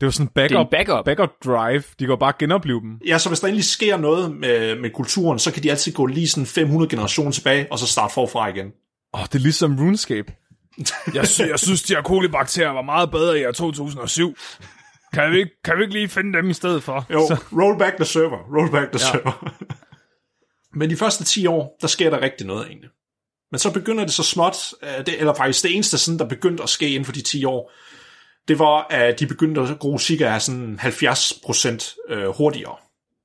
Det var sådan en backup,
er en backup.
backup drive. De går bare genopleve dem.
Ja, så hvis der endelig sker noget med, med kulturen, så kan de altid gå lige sådan 500 generationer tilbage, og så starte forfra igen.
Åh, oh, det er ligesom RuneScape. jeg, sy- jeg synes, de her kolibakterier var meget bedre i år 2007. Kan vi, ikke, kan vi ikke lige finde dem i stedet for?
Jo,
Så,
roll back the server, roll back the ja. server. Men de første 10 år, der sker der rigtig noget egentlig. Men så begynder det så småt, øh, det, eller faktisk det eneste, sådan, der begyndte at ske inden for de 10 år, det var, at de begyndte at gro cirka sådan 70% øh, hurtigere.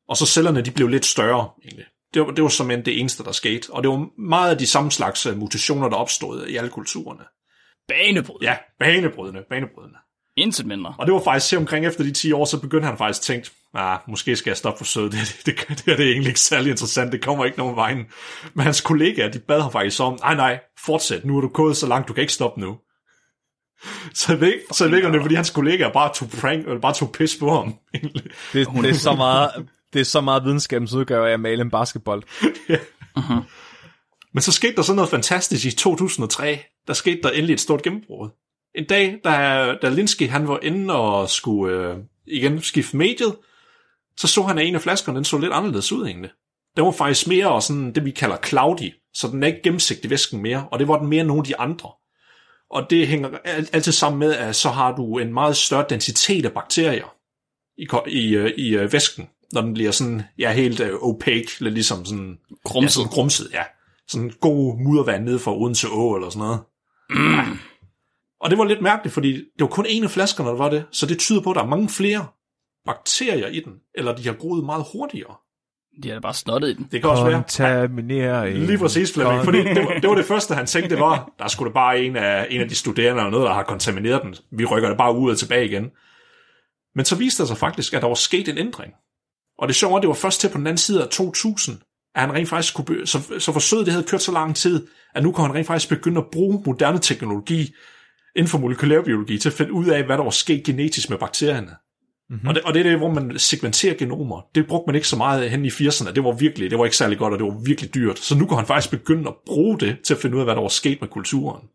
Og så cellerne, de blev lidt større egentlig. Det var, det var som det eneste, der skete. Og det var meget af de samme slags øh, mutationer, der opstod i alle kulturerne.
Banebryd.
Ja, banebrydende, banebrydende.
Intet mindre.
Og det var faktisk til omkring efter de 10 år, så begyndte han faktisk at tænke, ah, måske skal jeg stoppe for sød, det, det, det, det, det er egentlig ikke særlig interessant, det kommer ikke nogen vejen. Men hans kollegaer, de bad ham faktisk om, nej nej, fortsæt, nu er du gået så langt, du kan ikke stoppe nu. Så jeg ved, ikke- så jeg ved ikke, om det er, fordi hans kollegaer bare tog prank, eller bare tog pis på ham. egentlig.
det, det, er så meget, det er så meget videnskabens udgave af at male en basketball.
Men så skete der sådan noget fantastisk i 2003. Der skete der endelig et stort gennembrud. En dag, da, da Linsky han var inde og skulle øh, igen skifte mediet, så så han, at en af flaskerne den så lidt anderledes ud egentlig. Den var faktisk mere sådan det, vi kalder cloudy, så den er ikke gennemsigtig væsken mere, og det var den mere end nogle af de andre. Og det hænger al- altid sammen med, at så har du en meget større densitet af bakterier i, i, øh, i øh, væsken, når den bliver sådan, ja, helt øh, opaque, lidt ligesom sådan Ja,
Grumset.
sådan grumset, ja. Sådan god muddervand nede fra Odense Å eller sådan noget. Mm. Og det var lidt mærkeligt, fordi det var kun en af flaskerne, der var det. Så det tyder på, at der er mange flere bakterier i den. Eller de har groet meget hurtigere.
De har da bare snottet i den.
Det kan også være.
Kontaminering.
Lige præcis, Flemming. Fordi det var, det var det første, han tænkte, det var, der skulle da bare en af, en af de studerende eller noget, der har kontamineret den. Vi rykker det bare ud og tilbage igen. Men så viste det sig faktisk, at der var sket en ændring. Og det sjove er, at det var først til på den anden side af 2000, at han rent faktisk kunne, be- så, så forsøget det havde kørt så lang tid, at nu kunne han rent faktisk begynde at bruge moderne teknologi inden for molekylærbiologi til at finde ud af, hvad der var sket genetisk med bakterierne. Mm-hmm. Og, det, og det er det, hvor man segmenterer genomer. Det brugte man ikke så meget hen i 80'erne. Det var virkelig, det var ikke særlig godt, og det var virkelig dyrt. Så nu kunne han faktisk begynde at bruge det til at finde ud af, hvad der var sket med kulturen.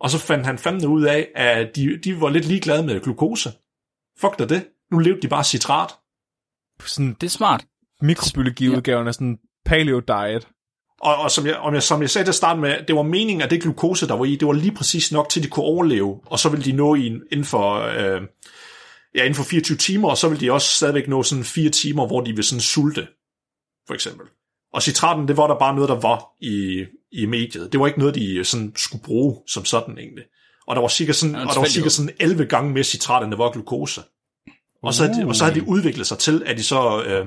Og så fandt han fandme ud af, at de, de var lidt ligeglade med glukose. Fuck da det. Nu levede de bare citrat.
Sådan
Det er smart.
mikrobiologiudgaven af sådan paleo diet.
Og, og som, jeg, om jeg, som jeg sagde til at starte med, det var meningen, at det glukose, der var i, det var lige præcis nok til, at de kunne overleve, og så ville de nå i en, inden for... Øh, ja, inden for 24 timer, og så vil de også stadigvæk nå sådan fire timer, hvor de vil sådan sulte, for eksempel. Og citraten, det var der bare noget, der var i, i mediet. Det var ikke noget, de sådan skulle bruge som sådan egentlig. Og der var cirka sådan,
Ja,
og der var cirka sådan 11 gange mere citrat, end der var glukose. Og så, de, og så havde de udviklet sig til, at de så øh,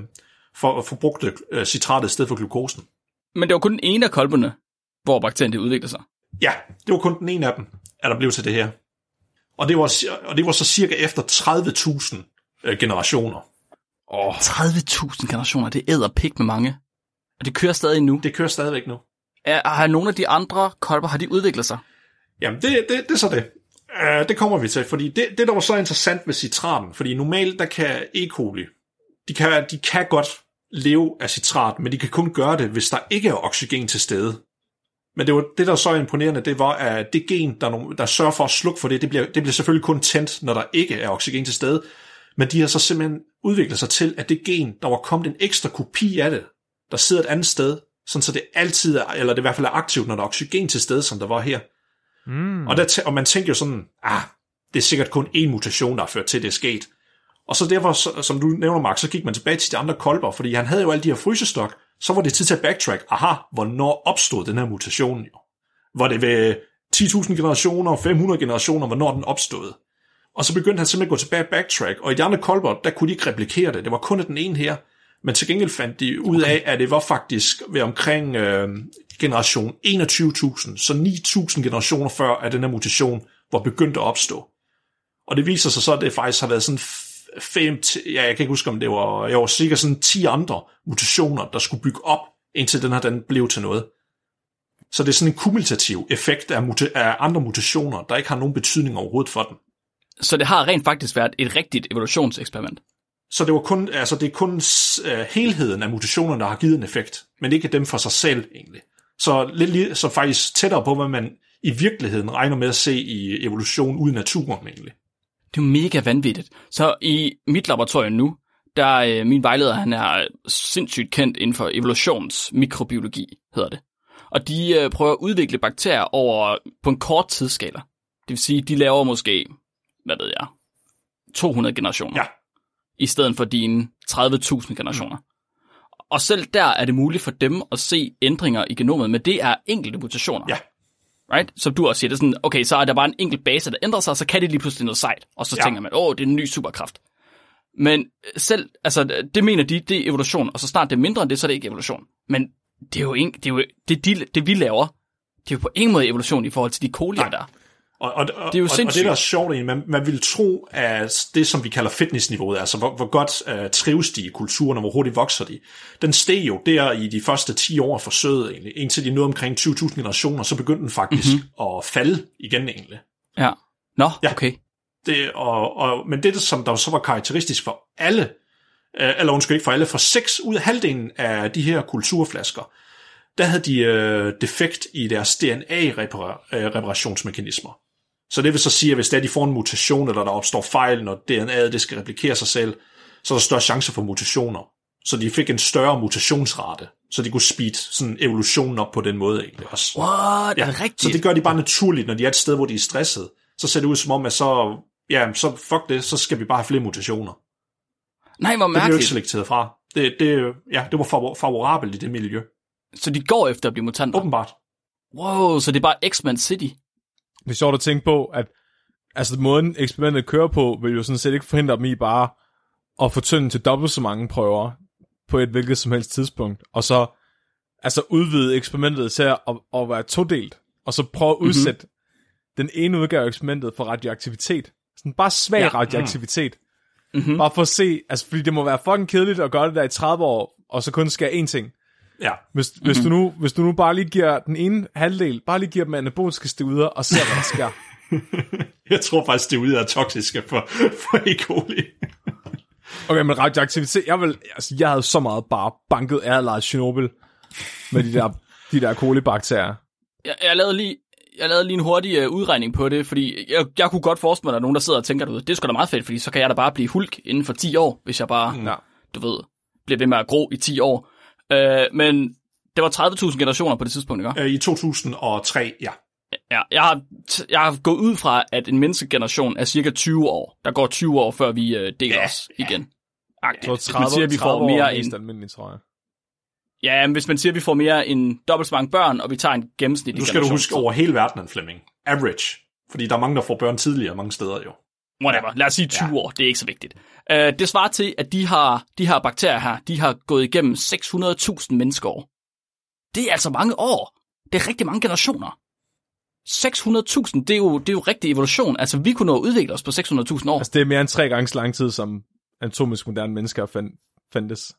for, forbrugte øh, citratet i stedet for glukosen.
Men det var kun den ene af kolberne, hvor bakterien det udvikler sig.
Ja, det var kun den ene af dem, at der blev til det her. Og det var, og det var så cirka efter 30.000 øh, generationer.
30.000 generationer, det æder pik med mange. Og det kører stadig nu.
Det kører stadigvæk nu.
Er, har nogle af de andre kolber, har de udviklet sig?
Jamen, det, det, det er så det. Uh, det kommer vi til, fordi det, det, der var så interessant med citraten, fordi normalt, der kan E. coli, de kan, de kan godt leve af citrat, men de kan kun gøre det, hvis der ikke er oxygen til stede. Men det, var, det der var så imponerende, det var, at det gen, der, no- der sørger for at slukke for det, det bliver, det bliver selvfølgelig kun tændt, når der ikke er oxygen til stede. Men de har så simpelthen udviklet sig til, at det gen, der var kommet en ekstra kopi af det, der sidder et andet sted, sådan så det altid er, eller det i hvert fald er aktivt, når der er oxygen til stede, som der var her.
Mm.
Og, der, og man tænker jo sådan, ah, det er sikkert kun én mutation, der har ført til, det er sket. Og så derfor, som du nævner, Mark, så gik man tilbage til de andre kolber, fordi han havde jo alle de her frysestok, så var det tid til at backtrack. Aha, hvornår opstod den her mutation jo? Var det ved 10.000 generationer, 500 generationer, hvornår den opstod? Og så begyndte han simpelthen at gå tilbage backtrack, og i de andre kolber, der kunne de ikke replikere det. Det var kun den ene her. Men til gengæld fandt de ud af, at det var faktisk ved omkring øh, generation 21.000, så 9.000 generationer før, at den her mutation var begyndt at opstå. Og det viser sig så, at det faktisk har været sådan fem, ja, jeg kan ikke huske, om det var, jeg var sikkert sådan 10 andre mutationer, der skulle bygge op, indtil den her den blev til noget. Så det er sådan en kumulativ effekt af, muta- af andre mutationer, der ikke har nogen betydning overhovedet for den.
Så det har rent faktisk været et rigtigt evolutionseksperiment.
Så det, var kun, altså det er kun uh, helheden af mutationerne, der har givet en effekt, men ikke dem for sig selv egentlig. Så, lidt, li- så faktisk tættere på, hvad man i virkeligheden regner med at se i evolution ude i naturen egentlig.
Det er jo mega vanvittigt. Så i mit laboratorium nu, der øh, min vejleder, han er sindssygt kendt inden for evolutionsmikrobiologi, hedder det. Og de øh, prøver at udvikle bakterier over på en kort tidsskala. Det vil sige, de laver måske, hvad ved jeg, 200 generationer.
Ja.
I stedet for dine 30.000 generationer. Mm. Og selv der er det muligt for dem at se ændringer i genomet, men det er enkelte mutationer.
Ja.
Right? Som du også siger, det er sådan, okay, så er der bare en enkelt base, der ændrer sig, så kan det lige pludselig noget sejt. Og så
Ja.
tænker man, åh, det er en ny superkraft. Men selv, altså, det mener de, det er evolution, og så snart det er mindre end det, så er det ikke evolution. Men det er jo, ikke, det, er jo det, de, det, vi laver, det er jo på ingen måde evolution i forhold til de kolier der.
Og, og,
Det er jo
og, og det,
sindssygt.
der er sjovt, egentlig, man, man vil tro, at det, som vi kalder fitnessniveauet, altså hvor, hvor godt uh, trives de i kulturen, og hvor hurtigt vokser de, den steg jo der i de første 10 år af forsøget, egentlig, indtil de nåede omkring 20.000 generationer, så begyndte den faktisk
Mhm.
mm-hmm. at falde igen egentlig.
Ja. Nå,
Ja.
okay.
Det, og, og, men det, som der så var karakteristisk for alle, øh, eller undskyld ikke for alle, for seks ud af halvdelen af de her kulturflasker, der havde de øh, defekt i deres DNA-reparationsmekanismer. Så det vil så sige, at hvis der de får en mutation, eller der opstår fejl, når DNA'et det skal replikere sig selv, så er der større chance for mutationer. Så de fik en større mutationsrate, så de kunne speed sådan evolutionen op på den måde egentlig også.
What? Ja. Er det rigtigt?
Så det gør de bare naturligt, når de er et sted, hvor de er stresset. Så ser det ud som om, at så, ja, så fuck det, så skal vi bare have flere mutationer.
Nej, hvor
Det blev jo ikke
mærkeligt.
selekteret fra. Det, det, ja, det var favor- favorabelt i det miljø.
Så de går efter at blive mutanter?
Åbenbart.
Wow, så det er bare X-Men City.
Det er sjovt at tænke på, at altså, måden eksperimentet kører på, vil jo sådan set ikke forhindre dem i bare at få tynden til dobbelt så mange prøver på et hvilket som helst tidspunkt, og så altså udvide eksperimentet til at, at, at være todelt, og så prøve at udsætte mm-hmm. den ene udgave af eksperimentet for radioaktivitet. Sådan bare svag
Ja,
ja. radioaktivitet.
Mhm.
Bare for at se, altså fordi det må være fucking kedeligt at gøre det der i 30 år, og så kun skære én ting.
Ja.
Hvis, mm-hmm. hvis, du nu, hvis du nu bare lige giver den ene halvdel, bare lige giver dem anaboliske steroider, og ser, hvad der sker.
Jeg tror faktisk, det er ude af toksiske for, for E. coli.
Okay, men radioaktivitet, jeg, vil, altså, jeg havde så meget bare banket af Chernobyl med de der, de der kolibakterier.
Jeg, jeg lavede lige jeg lavede lige en hurtig uh, udregning på det, fordi jeg, jeg kunne godt forestille mig, at der er nogen, der sidder og tænker, du ved, det er sgu da meget fedt, fordi så kan jeg da bare blive hulk inden for 10 år, hvis jeg bare,
Ja.
du ved, bliver ved med at gro i 10 år. Uh, men det var 30.000 generationer på det tidspunkt, ikke?
Øh, I 2003, ja.
Ja, jeg har, jeg har gået ud fra, at en menneskegeneration er cirka 20 år. Der går 20 år, før vi uh, deler
Ja,
os igen. Agtigt.
Så
Hvis
30,
man siger, at vi
30
får
år er
mere end,
almindeligt, tror jeg.
ja, men hvis man siger, at vi får mere end dobbelt så mange børn, og vi tager en gennemsnitlig
Nu skal du
generation,
huske over hele verdenen, Flemming. Average. Fordi der er mange, der får børn tidligere mange steder jo.
Whatever, lad os sige 20
Ja.
ja. år, det er ikke så vigtigt. Uh, det svarer til, at de, har, de her bakterier her, de har gået igennem 600.000 menneskeår. Det er altså mange år. Det er rigtig mange generationer. 600.000, det er, jo, det er jo rigtig evolution. Altså, vi kunne nå at udvikle os på 600.000 år.
Altså, det er mere end tre gange så lang tid, som anatomisk moderne mennesker fand, fandtes.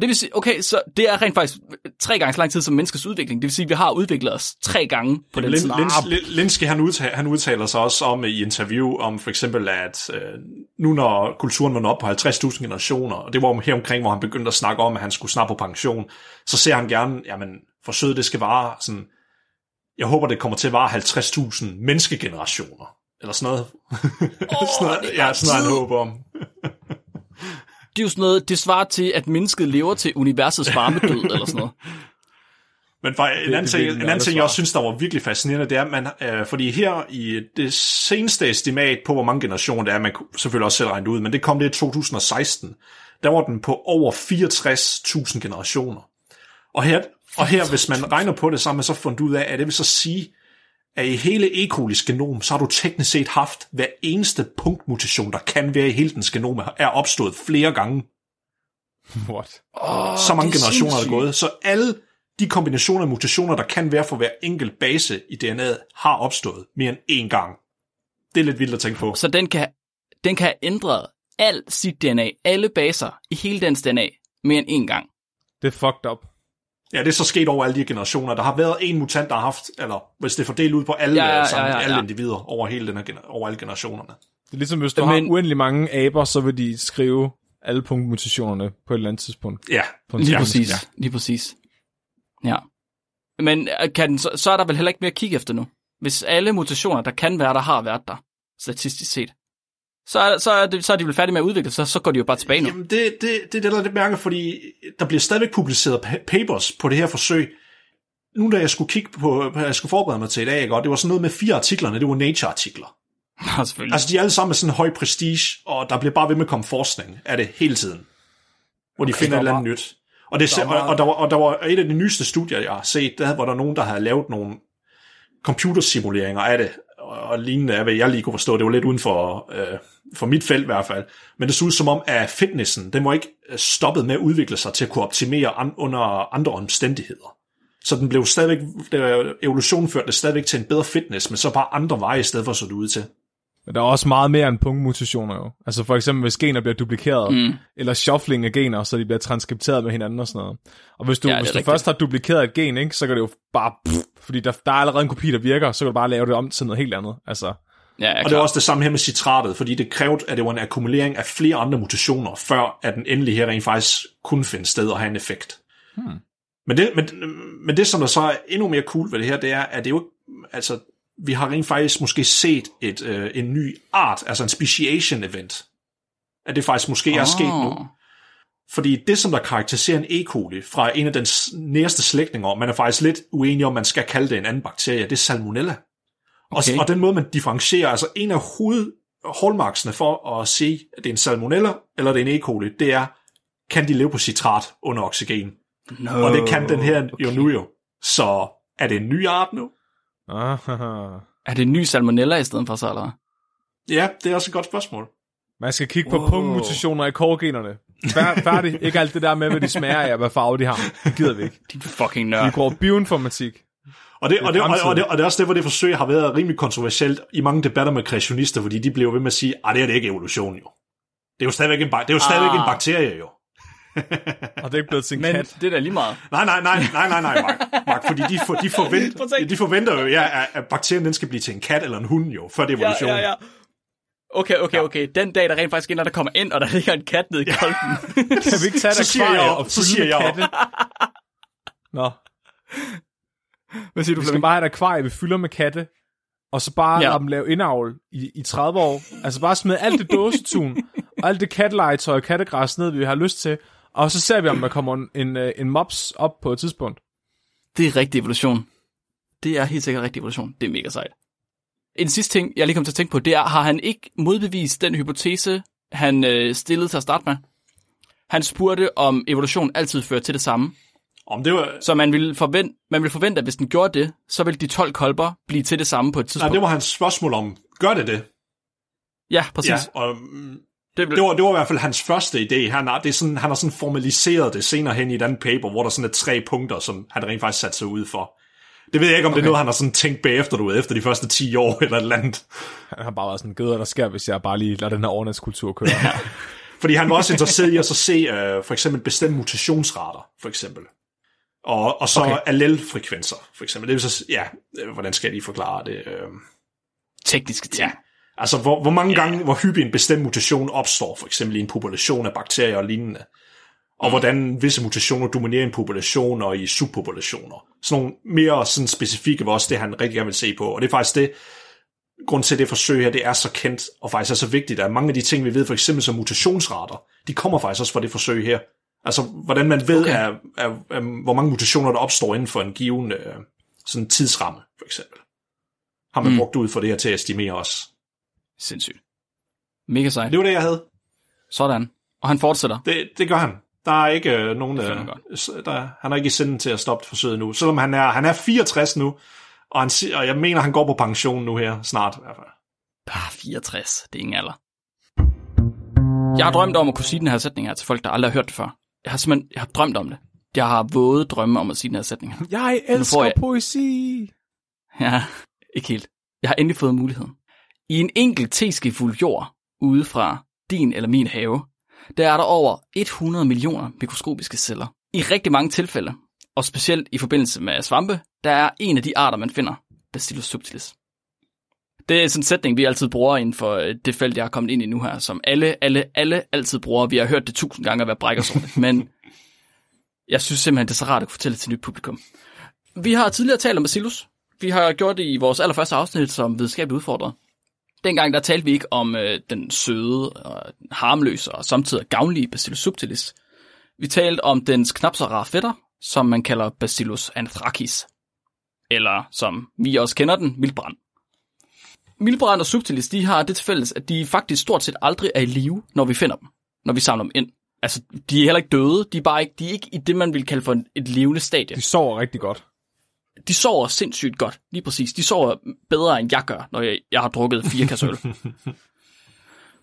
Det vil sige, okay, så det er rent faktisk tre gange så lang tid som menneskets udvikling. Det vil sige, at vi har udviklet os tre gange på den
Lin,
tid.
Lins, Lin- Linsky, han udtaler, han udtaler sig også om i interview, om for eksempel, at øh, nu når kulturen var nået op på 50.000 generationer, og det var her omkring, hvor han begyndte at snakke om, at han skulle snart på pension, så ser han gerne, jamen, forsøget det skal vare sådan, jeg håber, det kommer til at vare 50.000 menneskegenerationer, eller sådan noget.
Åh,
sådan noget ja, sådan noget, han håber om.
Det er jo sådan noget, det svarer til, at mennesket lever til universets varmedød, eller sådan noget.
Men for, en, anden
det
ting,
er
en anden ting, jeg også synes, der var virkelig fascinerende, det er, at man, øh, fordi her i det seneste estimat på, hvor mange generationer det er, man kunne selvfølgelig også selv regne det ud, men det kom det i 2016, der var den på over 64.000 generationer. Og her, og her, hvis man regner på det, så har man så fundet ud af, at det vil så sige, at i hele E. colis genom, så har du teknisk set haft hver eneste punktmutation, der kan være i hele dens genom, er opstået flere gange
What?
Oh,
så mange generationer er gået. Så alle de kombinationer af mutationer, der kan være for hver enkelt base i DNA'et, har opstået mere end én gang. Det er lidt vildt at tænke på.
Så den kan, den kan have ændret alt sit DNA, alle baser i hele dens DNA, mere end en gang.
Det er fucked up.
Ja, det er så sket over alle de generationer. Der har været en mutant, der har haft, eller hvis det er fordelt ud på alle,
Ja, ja, ja,
sammen,
ja, ja.
alle individer over, hele den her, over alle generationerne.
Det er ligesom, hvis du
Men-
har uendelig mange aber, så vil de skrive alle punktmutationerne på et eller andet tidspunkt.
Ja,
På
Lige præcis,
ja.
lige præcis. Ja. Men øh, kan den, så, så er der vel heller ikke mere at kigge efter nu. Hvis alle mutationer, der kan være, der har været der, statistisk set, så er, så er, det, så er de vel færdige med at udvikle sig, så går de jo bare tilbage nu.
Jamen, det, det, det er det, der er lidt mærke, fordi der bliver stadigvæk publiceret pa- papers på det her forsøg. Nu da jeg skulle kigge på, jeg skulle forberede mig til i dag, ikke? og det var sådan noget med fire artiklerne, det var Nature-artikler.
Ja, selvfølgelig.
Altså, de er alle sammen med sådan en høj prestige, og der bliver bare ved med at komme forskning af det hele tiden. Hvor de okay, finder et
der
eller andet nyt. Og, det,
der
og,
var
og, der var, og der var et af de nyeste studier, jeg har set, der var der nogen, der havde lavet nogle computersimuleringer af det, og, lignende af, hvad jeg lige kunne forstå. Det var lidt uden for, øh, for mit felt i hvert fald. Men det så ud som om, at fitnessen, den var ikke øh, stoppet med at udvikle sig til at kunne optimere an, under andre omstændigheder. Så den blev stadigvæk, evolutionen førte det stadigvæk til en bedre fitness, men så bare andre veje i stedet for så det ud til.
Men der er også meget mere end punktmutationer jo. Altså for eksempel, hvis gener bliver duplikeret, mm. eller shuffling af gener, så de bliver transkripteret med hinanden og sådan noget. Og hvis du,
Ja, er
hvis du
rigtigt.
først har duplikeret et gen, ikke, så kan det jo bare... Pff, fordi der, der er allerede en kopi, der virker, så kan du bare lave det om til noget helt andet. Altså,
ja,
Og det er også det samme her med citratet, fordi det krævede, at det var en akkumulering af flere andre mutationer, før at den endelige her rent faktisk kunne finde sted og have en effekt. Hmm. Men, det, men, men det, som der så er endnu mere cool ved det her, det er, at det jo ikke- altså, vi har rent faktisk måske set et, øh, en ny art, altså en speciation event. At det faktisk måske oh. er sket nu. Fordi det, som der karakteriserer en E. coli fra en af dens næreste slægtninger, man er faktisk lidt uenig om, man skal kalde det en anden bakterie, det er salmonella. Okay. Og, og den måde, man differentierer, altså en af hoved hallmarksene for at se, at det er en salmonella, eller det er en E. coli, det er, kan de leve på citrat under oxygen?
No,
Og det kan den her okay. jo nu jo. Så er det en ny art nu?
Ahaha.
Er det en ny salmonella i stedet for så, eller?
Ja, det er også et godt spørgsmål.
Man skal kigge på
Wow.
punktmutationer i kårgenerne. Fær, færdig. ikke alt det der med, hvad de smager af, og hvad farve de har. Det gider vi ikke.
Din fucking
Vi
nørd.
går bioinformatik.
Og det, og, det, og,
fremtiden.
og, det, og det er også det, hvor det forsøg har været rimelig kontroversielt i mange debatter med kreationister, fordi de bliver ved med at sige, at det her det er ikke evolution jo. Det er jo stadigvæk en, det er jo stadigvæk
Ah.
en bakterie jo.
Og det er ikke blevet til en
Men
kat.
det er da lige meget.
Nej, nej, nej, nej, nej, nej, Mark. Mark fordi de, for, de, forventer, de forventer jo, ja, at- bakterien den skal blive til en kat eller en hund jo, før det er evolution.
Ja, ja, ja. Okay, okay, okay. Den dag, der rent faktisk ender, der kommer ind, og der ligger en kat nede i kolben.
Kan vi ikke tage
Så
et
siger jeg op,
og
så siger jeg op.
katte? Nå,
Hvad siger du,
vi skal bare have et akvarie, vi fylder med katte, og så bare
Ja.
ja. lade dem lave indavl i, i 30 år. Altså bare smide alt det dåsetun, og alt det kattelegetøj og kattegræs ned, vi har lyst til, og så ser vi, om der kommer en, en, øh, en mops op på et tidspunkt.
Det er rigtig evolution. Det er helt sikkert rigtig evolution. Det er mega sejt. En sidste ting, jeg lige kom til at tænke på, det er, har han ikke modbevist den hypotese, han øh, stillede til at starte med? Han spurgte, om evolution altid fører til det samme.
Om det var,
Så man ville, forvente, man ville forvente, at hvis den gjorde det, så ville de 12 kolber blive til det samme på et
nej,
tidspunkt.
det var hans spørgsmål om, gør det det?
Ja, præcis.
Ja,
Ja,
og,
det,
det, var, det var i hvert fald hans første idé. Han har, det er sådan, han har sådan formaliseret det senere hen i et andet paper, hvor der sådan er tre punkter, som han rent faktisk sat sig ud for. Det ved jeg ikke, om okay. det er noget, han har sådan tænkt bagefter, du ved, efter de første 10 år eller et eller andet.
Han har bare været sådan, gøder, der sker, hvis jeg bare lige lader den her overnatskultur køre.
Fordi han var også interesseret i at så se øh, for eksempel bestemte mutationsrater, for eksempel. Og, og så okay.
Okay.
allelfrekvenser, for eksempel. Det vil så, ja, øh, hvordan skal jeg lige forklare det? Øh,
tekniske ting.
Ja. Altså, hvor, hvor mange gange, hvor hyppig en bestemt mutation opstår, for eksempel i en population af bakterier og lignende. Og mm. hvordan visse mutationer dominerer en population og i subpopulationer. Sådan nogle mere sådan specifikke var også det, han rigtig gerne vil se på. Og det er faktisk det, grund til at det forsøg her, det er så kendt, og faktisk er så vigtigt, at mange af de ting, vi ved, for eksempel som mutationsrater, de kommer faktisk også fra det forsøg her. Altså, hvordan man ved,
Okay.
at, at, at, hvor mange mutationer, der opstår inden for en given øh, sådan tidsramme, for eksempel. Har man. Mm. brugt ud for det her til at estimere os.
Sindssygt. Mega sejt.
Det var det, jeg havde.
Sådan. Og han fortsætter.
Det, det gør han. Der er ikke øh, nogen,
Det
der, han er ikke i sinden til at stoppe forsøget nu. Selvom han er, han er 64 nu, og, han, og jeg mener, han går på pension nu her, snart i hvert fald.
Ah, 64. Det er ingen alder. Jeg har drømt om at kunne sige den her sætning her til folk, der aldrig har hørt det før. Jeg har simpelthen jeg har drømt om det. Jeg har våde drømme om at sige den her sætning her.
Jeg elsker
jeg-
poesi.
Ja, ikke helt. Jeg har endelig fået muligheden. I en enkelt teskefuld jord ude fra din eller min have, der er der over 100 millioner mikroskopiske celler. I rigtig mange tilfælde, og specielt i forbindelse med svampe, der er en af de arter, man finder, Bacillus subtilis. Det er sådan en sætning, vi altid bruger inden for øh, det felt, jeg er kommet ind i nu her, som alle, alle, alle altid bruger. Vi har hørt det tusind gange at være brækkersordene, men jeg synes simpelthen, det er så rart at kunne fortælle til nyt publikum. Vi har tidligere talt om Bacillus. Vi har gjort det i vores allerførste afsnit som videnskabeligt udfordret. Dengang der talte vi ikke om øh, den søde, og harmløse og samtidig gavnlige Bacillus subtilis. Vi talte om dens knap så rare fætter, som man kalder Bacillus anthracis. Eller som vi også kender den, vildbrand. Milbrand og subtilis, de har det til fælles, at de faktisk stort set aldrig er i live, når vi finder dem, når vi samler dem ind. Altså, de er heller ikke døde, de er bare ikke, de er ikke i det, man vil kalde for et levende stadie.
De sover rigtig godt.
De sover sindssygt godt, lige præcis. De sover bedre, end jeg gør, når jeg, jeg har drukket fire kasser øl.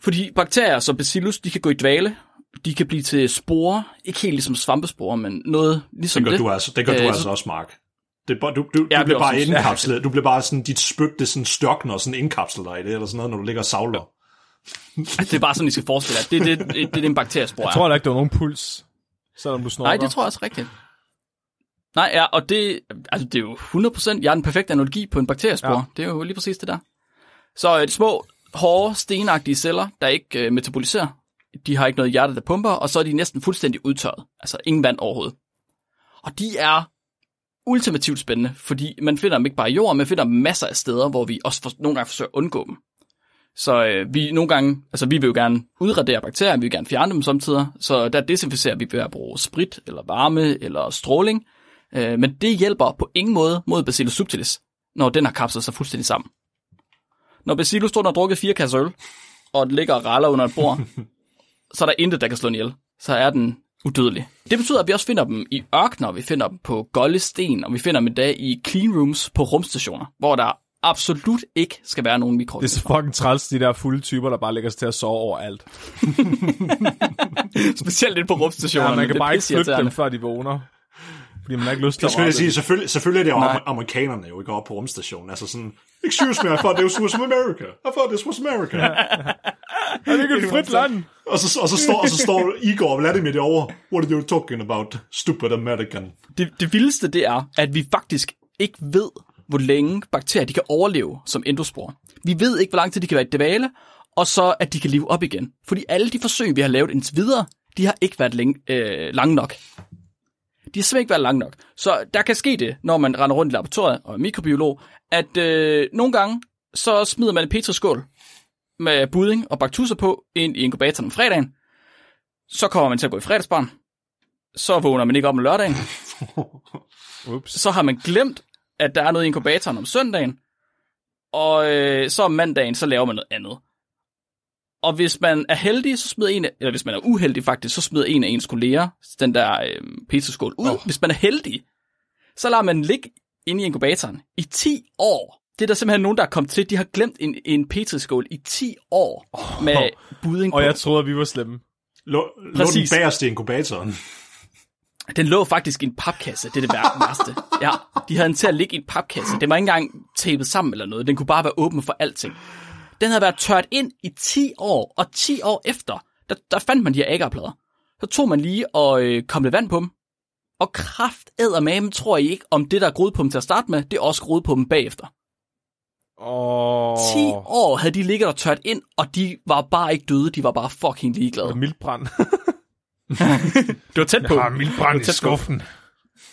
Fordi bakterier som Bacillus, de kan gå i dvale, de kan blive til sporer, ikke helt ligesom svampespore, men noget ligesom
Det
det.
gør du altså, det gør du
Øh,
altså
så-
også, Mark. Det er bare, du, du,
Jeg
du bliver bare indkapslet. Du bliver bare sådan, dit spyt, det er sådan størkner og sådan indkapsler dig i det, eller sådan noget, når du ligger og savler.
Det er bare sådan, I skal forestille jer. Det er det, det, det, det en bakteriespor
Jeg
er.
tror heller ikke, der var nogen puls, selvom du snorker.
Nej, det tror jeg også rigtigt. Nej, ja, og det, altså, det er jo 100%, jeg er den perfekte analogi på en bakteriespor.
Ja.
Det er jo lige præcis det der. Så øh, de små, hårde, stenagtige celler, der ikke øh, metaboliserer, de har ikke noget hjerte, der pumper, og så er de næsten fuldstændig udtørret. Altså ingen vand overhovedet. Og de er ultimativt spændende, fordi man finder dem ikke bare i jorden, man finder dem masser af steder, hvor vi også for, nogle gange forsøger at undgå dem. Så øh, vi nogle gange, altså vi vil jo gerne udradere bakterier, vi vil gerne fjerne dem samtidig, så der desinficerer vi ved at bruge sprit, eller varme, eller stråling. Øh, men det hjælper på ingen måde mod Bacillus subtilis, når den har kapslet sig fuldstændig sammen. Når Bacillus står og har drukket fire kasser øl, og den ligger og raller under et bord, så er der intet, der kan slå den ihjel. Så er den udødelig. Det betyder, at vi også finder dem i ørkner, vi finder dem på golde sten, og vi finder dem i dag i clean rooms på rumstationer, hvor der absolut ikke skal være nogen
Det er så
mikroorganismer.
fucking træls, de der fulde typer, der bare lægger sig til at sove overalt.
Specielt lidt på rumstationerne.
Ja, man kan
det
bare ikke flytte dem, før de vågner. Fordi man har ikke lyst til
Det
at
skal jeg
røre
sige, selvfølgelig, selvfølgelig er det amer- amerikanerne jo ikke oppe på rumstationen. Altså sådan, excuse me, I thought this was America. I thought this was America.
dem. Er det ikke et frit land?
og, så, og, så står, og så står Igor og Vladimir derovre. What are you talking about, stupid American?
Det, det vildeste, det er, at vi faktisk ikke ved, hvor længe bakterier de kan overleve som endospor. Vi ved ikke, hvor lang tid de kan være i dvale, og så at de kan leve op igen. Fordi alle de forsøg, vi har lavet indtil videre, de har ikke været længe, øh, lange nok. De har simpelthen ikke været lange nok. Så der kan ske det, når man render rundt i laboratoriet og er mikrobiolog, at øh, nogle gange, så smider man en petriskål med budding og baktusser på ind i inkubatoren om fredagen. Så kommer man til at gå i fredagsbarn. Så vågner man ikke op om lørdagen
Ups.
så har man glemt, at der er noget i inkubatoren om søndagen, og øh, så om mandagen, så laver man noget andet. Og hvis man er heldig, så smider en, af- eller hvis man er uheldig faktisk, så smider en af ens kolleger den der øh, petriskål ud. Oh. Hvis man er heldig, så lader man ligge inde i inkubatoren i 10 år. Det er der simpelthen nogen, der er kommet til. De har glemt en, en petriskål i 10 år oh. med budding
Og
på.
jeg troede, at vi var slemme.
Lå, lå den bagerste i inkubatoren.
Den lå faktisk i en papkasse, det er det vær- værste. Ja, de havde den til at ligge i en papkasse. Den var ikke engang tapet sammen eller noget. Den kunne bare være åben for alting. Den havde været tørt ind i 10 år, og 10 år efter, der, der fandt man de her agarplader. Så tog man lige og øh, kom lidt vand på dem. Og kraft med tror I ikke, om det, der er groet på dem til at starte med, det er også groet på dem bagefter.
Åh.
10 år havde de ligget og tørt ind, og de var bare ikke døde, de var bare fucking ligeglade.
Mildbrand.
Det var tæt på.
Jeg har mildbrand i
Tæt på.
skuffen.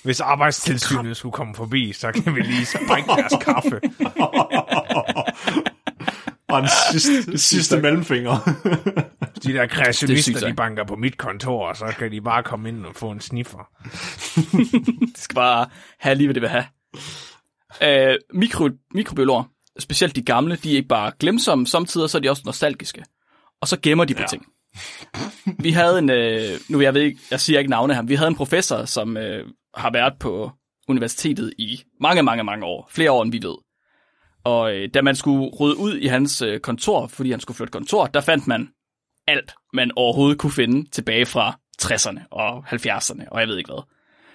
Hvis arbejdstilsynet skulle komme forbi, så kan vi lige sprække deres kaffe.
Og den sidste, sidste mellemfinger.
De der
Det er
kreationister, de banker på mit kontor, og så kan de bare komme ind og få en sniffer.
De skal bare have lige, hvad det vil have. Øh, mikro, mikrobiologer, specielt de gamle, de er ikke bare glemsomme, samtidig så er de også nostalgiske. Og så gemmer de på
Ja.
ting. Vi havde en, øh, nu jeg ved ikke, jeg siger ikke navne her, vi havde en professor, som øh, har været på universitetet i mange, mange, mange år. Flere år, end vi ved. Og øh, da man skulle rydde ud i hans øh, kontor, fordi han skulle flytte kontor, der fandt man alt, man overhovedet kunne finde tilbage fra 60'erne og 70'erne, og jeg ved ikke hvad.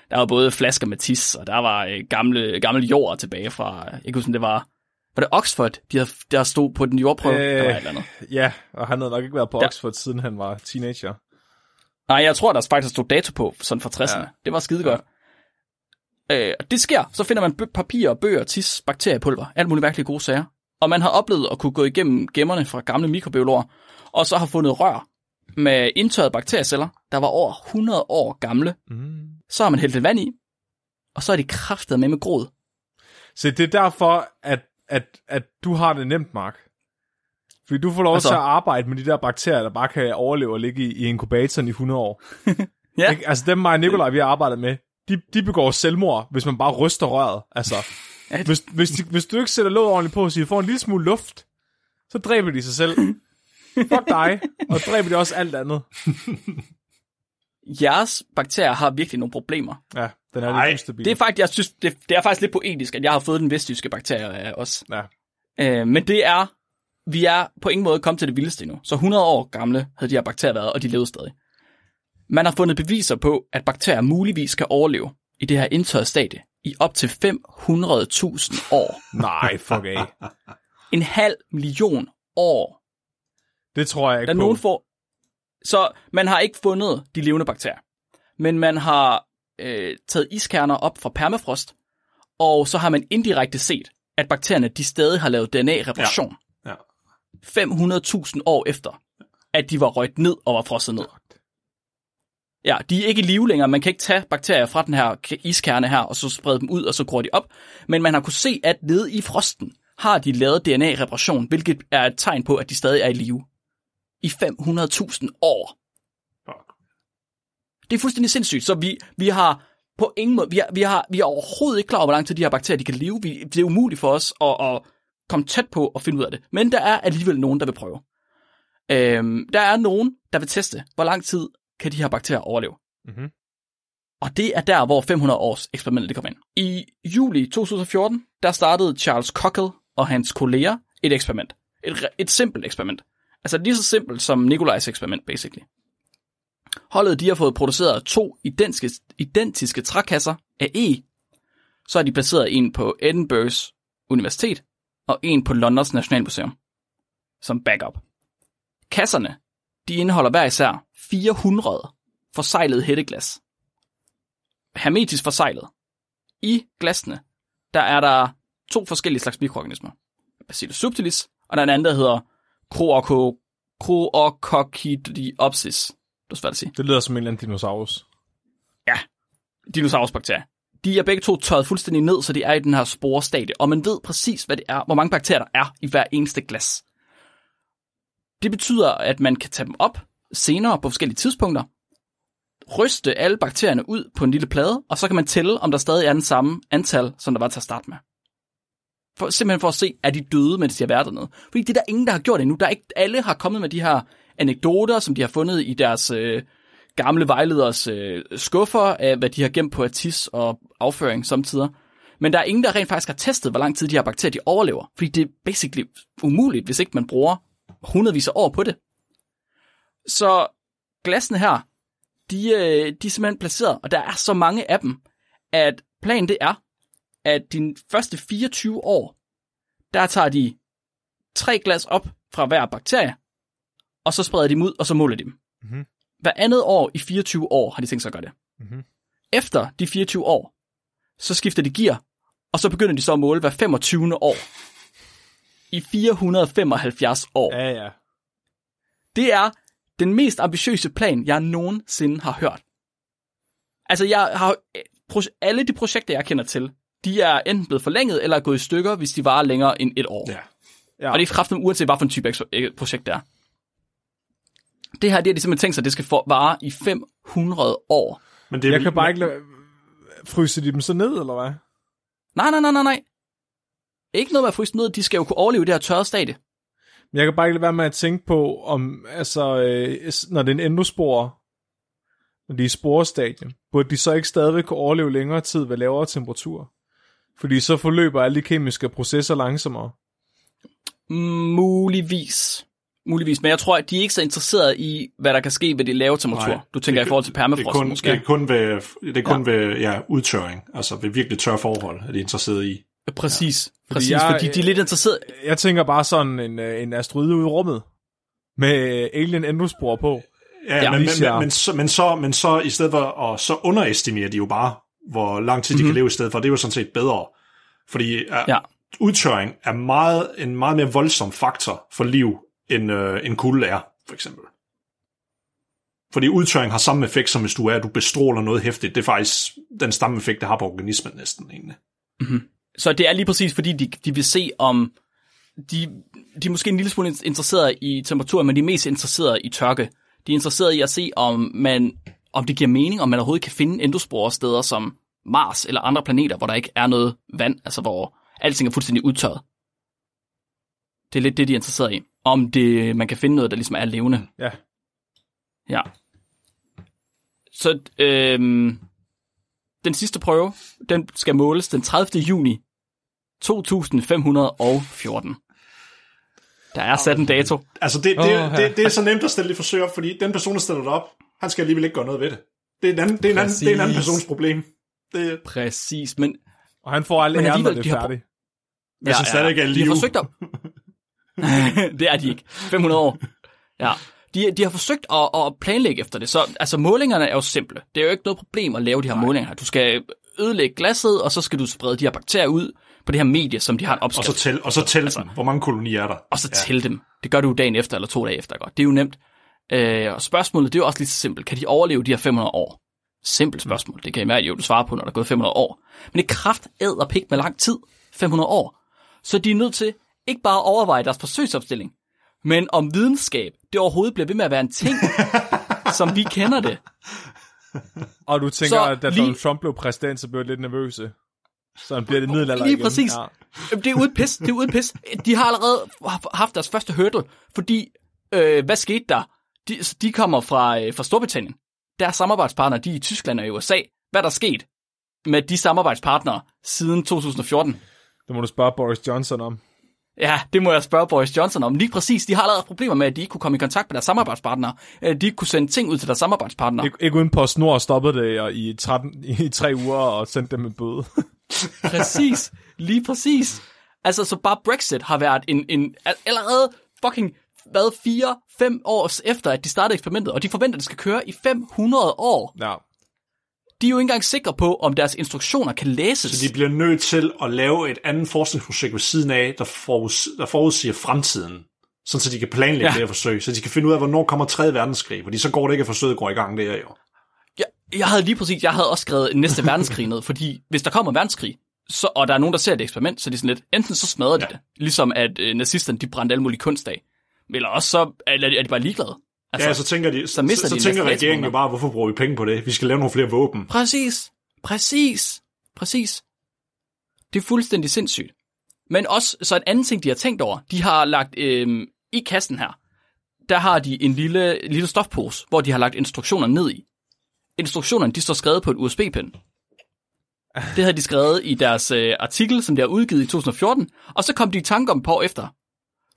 Der var både flasker med tis, og der var øh, gamle, gamle jord tilbage fra, jeg kan huske, det var Var det Oxford, de havde, der stod på den jordprøve? Øh, der var et eller andet.
Ja, og han havde nok ikke været på
Ja.
Oxford, siden han var teenager.
Nej, jeg tror, der faktisk stod dato på, sådan fra 60'erne.
Ja.
Ja. Det var skide godt. Øh, og det sker. Så finder man bø- papir, bøger, tis, bakteriepulver, alt muligt virkelig gode sager. Og man har oplevet at kunne gå igennem gemmerne fra gamle mikrobiologer, og så har fundet rør med indtørrede bakterieceller, der var over 100 år gamle.
Mm.
Så har man hældt lidt vand i, og så er de kraftet med med grod.
Så det er derfor, at, at, at du har det nemt, Mark. Fordi du får lov
Altså-
til at arbejde med de der bakterier, der bare kan overleve og ligge i, i inkubatoren i 100 år.
Ja.
Ikke? Altså dem, mig og Nikolaj, vi har arbejdet med, de, de begår selvmord, hvis man bare ryster røret. Altså, hvis, hvis, de, hvis du ikke sætter låget ordentligt på, så de får en lille smule luft, så dræber de sig selv. Fuck dig, og dræber de også alt andet.
Jeres bakterier har virkelig nogle problemer.
Ja, den er
Ej,
lidt ustabil.
Det er faktisk, jeg synes, det, det er faktisk lidt poetisk, at jeg har fået den vestjyske bakterie af os.
Ja.
Øh, men det er, vi er på ingen måde kommet til det vildeste endnu. Så 100 år gamle havde de her bakterier været, og de levede stadig. Man har fundet beviser på, at bakterier muligvis kan overleve i det her indtørrede stadie i op til 500.000 år.
Nej, fuck af.
En halv million år.
Det tror jeg ikke
Der er
på.
nogen får... Så man har ikke fundet de levende bakterier. Men man har øh, taget iskerner op fra permafrost, og så har man indirekte set, at bakterierne de stadig har lavet DNA-reparation.
Ja.
500.000 år efter, at de var røget ned og var frosset ned. Ja, de er ikke i live længere. Man kan ikke tage bakterier fra den her iskerne her, og så sprede dem ud, og så gror de op. Men man har kunne se, at nede i frosten har de lavet DNA-reparation, hvilket er et tegn på, at de stadig er i live. I 500.000 år.
Fuck.
Det er fuldstændig sindssygt. Så vi, vi har på ingen måde, vi er, vi, har, vi er overhovedet ikke klar over, hvor lang tid de her bakterier de kan leve. Vi, det er umuligt for os at, at komme tæt på at finde ud af det. Men der er alligevel nogen, der vil prøve. Øhm, der er nogen, der vil teste, hvor lang tid kan de her bakterier overleve.
Mhm.
Og det er der, hvor 500 års eksperimentet det kommer ind. I juli 2014, der startede Charles Cockle og hans kolleger et eksperiment. Et, et simpelt eksperiment. Altså lige så simpelt som Nikolajs eksperiment, basically. Holdet de har fået produceret to identiske, identiske trækasser af E. Så er de placeret en på Edinburghs Universitet og en på Londons Nationalmuseum. Som backup. Kasserne, de indeholder hver især 400 forsejlede hætteglas. Hermetisk forsejlet. I glasene, der er der to forskellige slags mikroorganismer. Bacillus subtilis, og der er en anden, der hedder Croococcidiopsis. Det er svært at sige.
Det lyder som en eller anden dinosaurus.
dinosaurusbakterier. De er begge to tørret fuldstændig ned, så de er i den her sporestadie, og man ved præcis, hvad det er, hvor mange bakterier der er i hver eneste glas. Det betyder, at man kan tage dem op senere på forskellige tidspunkter, ryste alle bakterierne ud på en lille plade, og så kan man tælle, om der stadig er den samme antal, som der var til at starte med. For, simpelthen for at se, er de døde, mens de har været dernede. Fordi det er der ingen, der har gjort endnu. Der er ikke, alle har kommet med de her anekdoter, som de har fundet i deres øh, gamle vejleders øh, skuffer af, hvad de har gemt på atis og afføring samtidig. Men der er ingen, der rent faktisk har testet, hvor lang tid de her bakterier de overlever. Fordi det er basically umuligt, hvis ikke man bruger hundredvis af år på det. Så glassene her, de, øh, de er simpelthen placeret, og der er så mange af dem, at planen det er, at de første 24 år, der tager de tre glas op fra hver bakterie, og så spreder de dem ud, og så måler de dem.
Mhm.
Hver andet år i 24 år har de tænkt sig at gøre det.
Mhm.
Efter de 24 år, så skifter de gear, og så begynder de så at måle hver 25. år. I 475 år.
Ja, ja.
Det er den mest ambitiøse plan, jeg nogensinde har hørt. Altså, jeg har alle de projekter, jeg kender til, de er enten blevet forlænget eller er gået i stykker, hvis de varer længere end et år.
Ja.
ja.
Og det er kraftigt uanset, hvad for en type øh, projekt det er. Det her, det har de simpelthen tænkt sig, at det skal vare i 500 år.
Men det er
Jeg
vel-
kan bare ikke lade... Fryse de dem så ned, eller hvad?
Nej, nej, nej, nej, nej. Ikke noget med at fryse ned, de skal jo kunne overleve det her tørre stadie.
Men jeg kan bare ikke lade være med at tænke på, om, altså, øh, når det er en endospor, når de er i sporestadie, burde de så ikke stadigvæk kunne overleve længere tid ved lavere temperatur? Fordi så forløber alle de kemiske processer langsommere.
Muligvis. Muligvis. Men jeg tror, at de er ikke så interesserede i, hvad der kan ske ved det lave temperatur.
Nej,
du tænker
det-
i forhold til
det er
permafrost
kun,
måske.
Det er kun ved, det er kun ja. ved ja, udtørring, altså ved virkelig tør forhold, er de interesseret i.
Præcis. Præcis,
jeg-
fordi de er lidt interesseret.
Jeg tænker bare sådan en, øh, en asteroide ude i rummet, med alien endospor på.
Ja,
Ja,
men, men,
jeg-
men, men, så, men, så, men så i stedet for, og så underestimerer de jo bare, hvor lang tid de mm-hmm. kan leve i stedet for. Det er jo sådan set bedre. Fordi uh,
Ja.
udtørring er meget, en meget mere voldsom faktor for liv, end uh, en kulde er, for eksempel. Fordi udtørring har samme effekt, som hvis du er, at du bestråler noget hæftigt. Det er faktisk den samme effekt, det har på organismen næsten egentlig.
Så det er lige præcis, fordi de, de vil se om... De, de er måske en lille smule interesseret i temperatur, men de er mest interesseret i tørke. De er interesseret i at se, om, man, om det giver mening, om man overhovedet kan finde endosporer steder som Mars eller andre planeter, hvor der ikke er noget vand, altså hvor alting er fuldstændig udtørret. Det er lidt det, de er interesseret i. Om det, man kan finde noget, der ligesom er levende.
Ja.
Ja. Så øhm, den sidste prøve, den skal måles den 30. juni 2514. Der er sat en dato.
Altså, det, det, oh,
ja.
det, det er så nemt at stille det forsøg op, fordi den person, der stiller det op, han skal alligevel ikke gøre noget ved det. Det er en anden, det er en anden, det er en anden
Præcis.
persons problem. Det,
Præcis, men
Og han får aldrig
Men
æren, når det er
de
færdigt.
jeg synes stadig ikke er
de
liv.
har forsøgt at... det er de ikke. 500 år. Ja. De, de har forsøgt at, at planlægge efter det. Så altså, målingerne er jo simple. Det er jo ikke noget problem at lave de her Nej. målinger. Du skal ødelægge glasset, og så skal du sprede de her bakterier ud på det her medie, som de har en
Og
opskrift.
så tæl, og så tæl altså, hvor mange kolonier er der.
og så ja. tælle dem. Det gør du dagen efter eller to dage efter. Godt. Det er jo nemt. Øh, og spørgsmålet, det er jo også lige så simpelt. Kan de overleve de her 500 år? Simpelt spørgsmål. Det kan være, jo du svarer på, når der er gået 500 år. Men det kraft, æd og pik med lang tid. 500 år. Så de er nødt til ikke bare at overveje deres forsøgsopstilling, men om videnskab, det overhovedet bliver ved med at være en ting, som vi kender det.
Og du tænker,
Så
at da
lige-
Donald Trump blev præsident, så blev jeg lidt nervøse. Så han bliver det middelalder
Lige
igen.
præcis.
Ja.
Det er uden pis. Det er uden pis. De har allerede haft deres første hurdle, fordi øh, hvad skete der? De, de kommer fra, øh, fra Storbritannien. Deres samarbejdspartnere, de er i Tyskland og i USA. Hvad er der sket med de samarbejdspartnere siden 2014?
Det må du spørge Boris Johnson om.
Ja, det må jeg spørge Boris Johnson om. Lige præcis, de har allerede problemer med, at de ikke kunne komme i kontakt med deres samarbejdspartnere. Øh, De ikke kunne sende ting ud til deres samarbejdspartnere.
Ik- ikke uden på snor stoppede det og i, 13, i tre uger og sendte dem en bøde.
Præcis. Lige præcis. Altså, så bare Brexit har været en, en allerede fucking hvad, fire, fem år efter, at de startede eksperimentet, og de forventer, at det skal køre i 500 år.
ja.
De er jo ikke engang sikre på, om deres instruktioner kan læses.
Så de bliver nødt til at lave et andet forskningsprojekt ved siden af, der, foruds, der forudsiger fremtiden. Sådan så de kan planlægge
Ja.
det her forsøg. Så de kan finde ud af, hvornår kommer 3. verdenskrig. Fordi så går det ikke, at forsøget går i gang der jo.
Jeg, jeg havde lige præcis, jeg havde også skrevet næste verdenskrig ned, fordi hvis der kommer en verdenskrig, så, og der er nogen, der ser et eksperiment, så er de sådan lidt, enten så smadrer de ja. det, ligesom at øh, nazisterne, de brændte alle mulige kunst af, eller også så er, de- er de bare ligeglade.
Altså, ja, så tænker, de, så,
mister
så
de
tænker regeringen jo bare, hvorfor bruger vi penge på det? Vi skal lave nogle flere våben.
Præcis. Præcis. Præcis. Det er fuldstændig sindssygt. Men også, så en anden ting, de har tænkt over, de har lagt øh, i kassen her, der har de en lille, lille stofpose, hvor de har lagt instruktioner ned i. Instruktionerne, de står skrevet på et USB-pen. Det havde de skrevet i deres øh, artikel, som de har udgivet i 2014, og så kom de i tanke om på efter.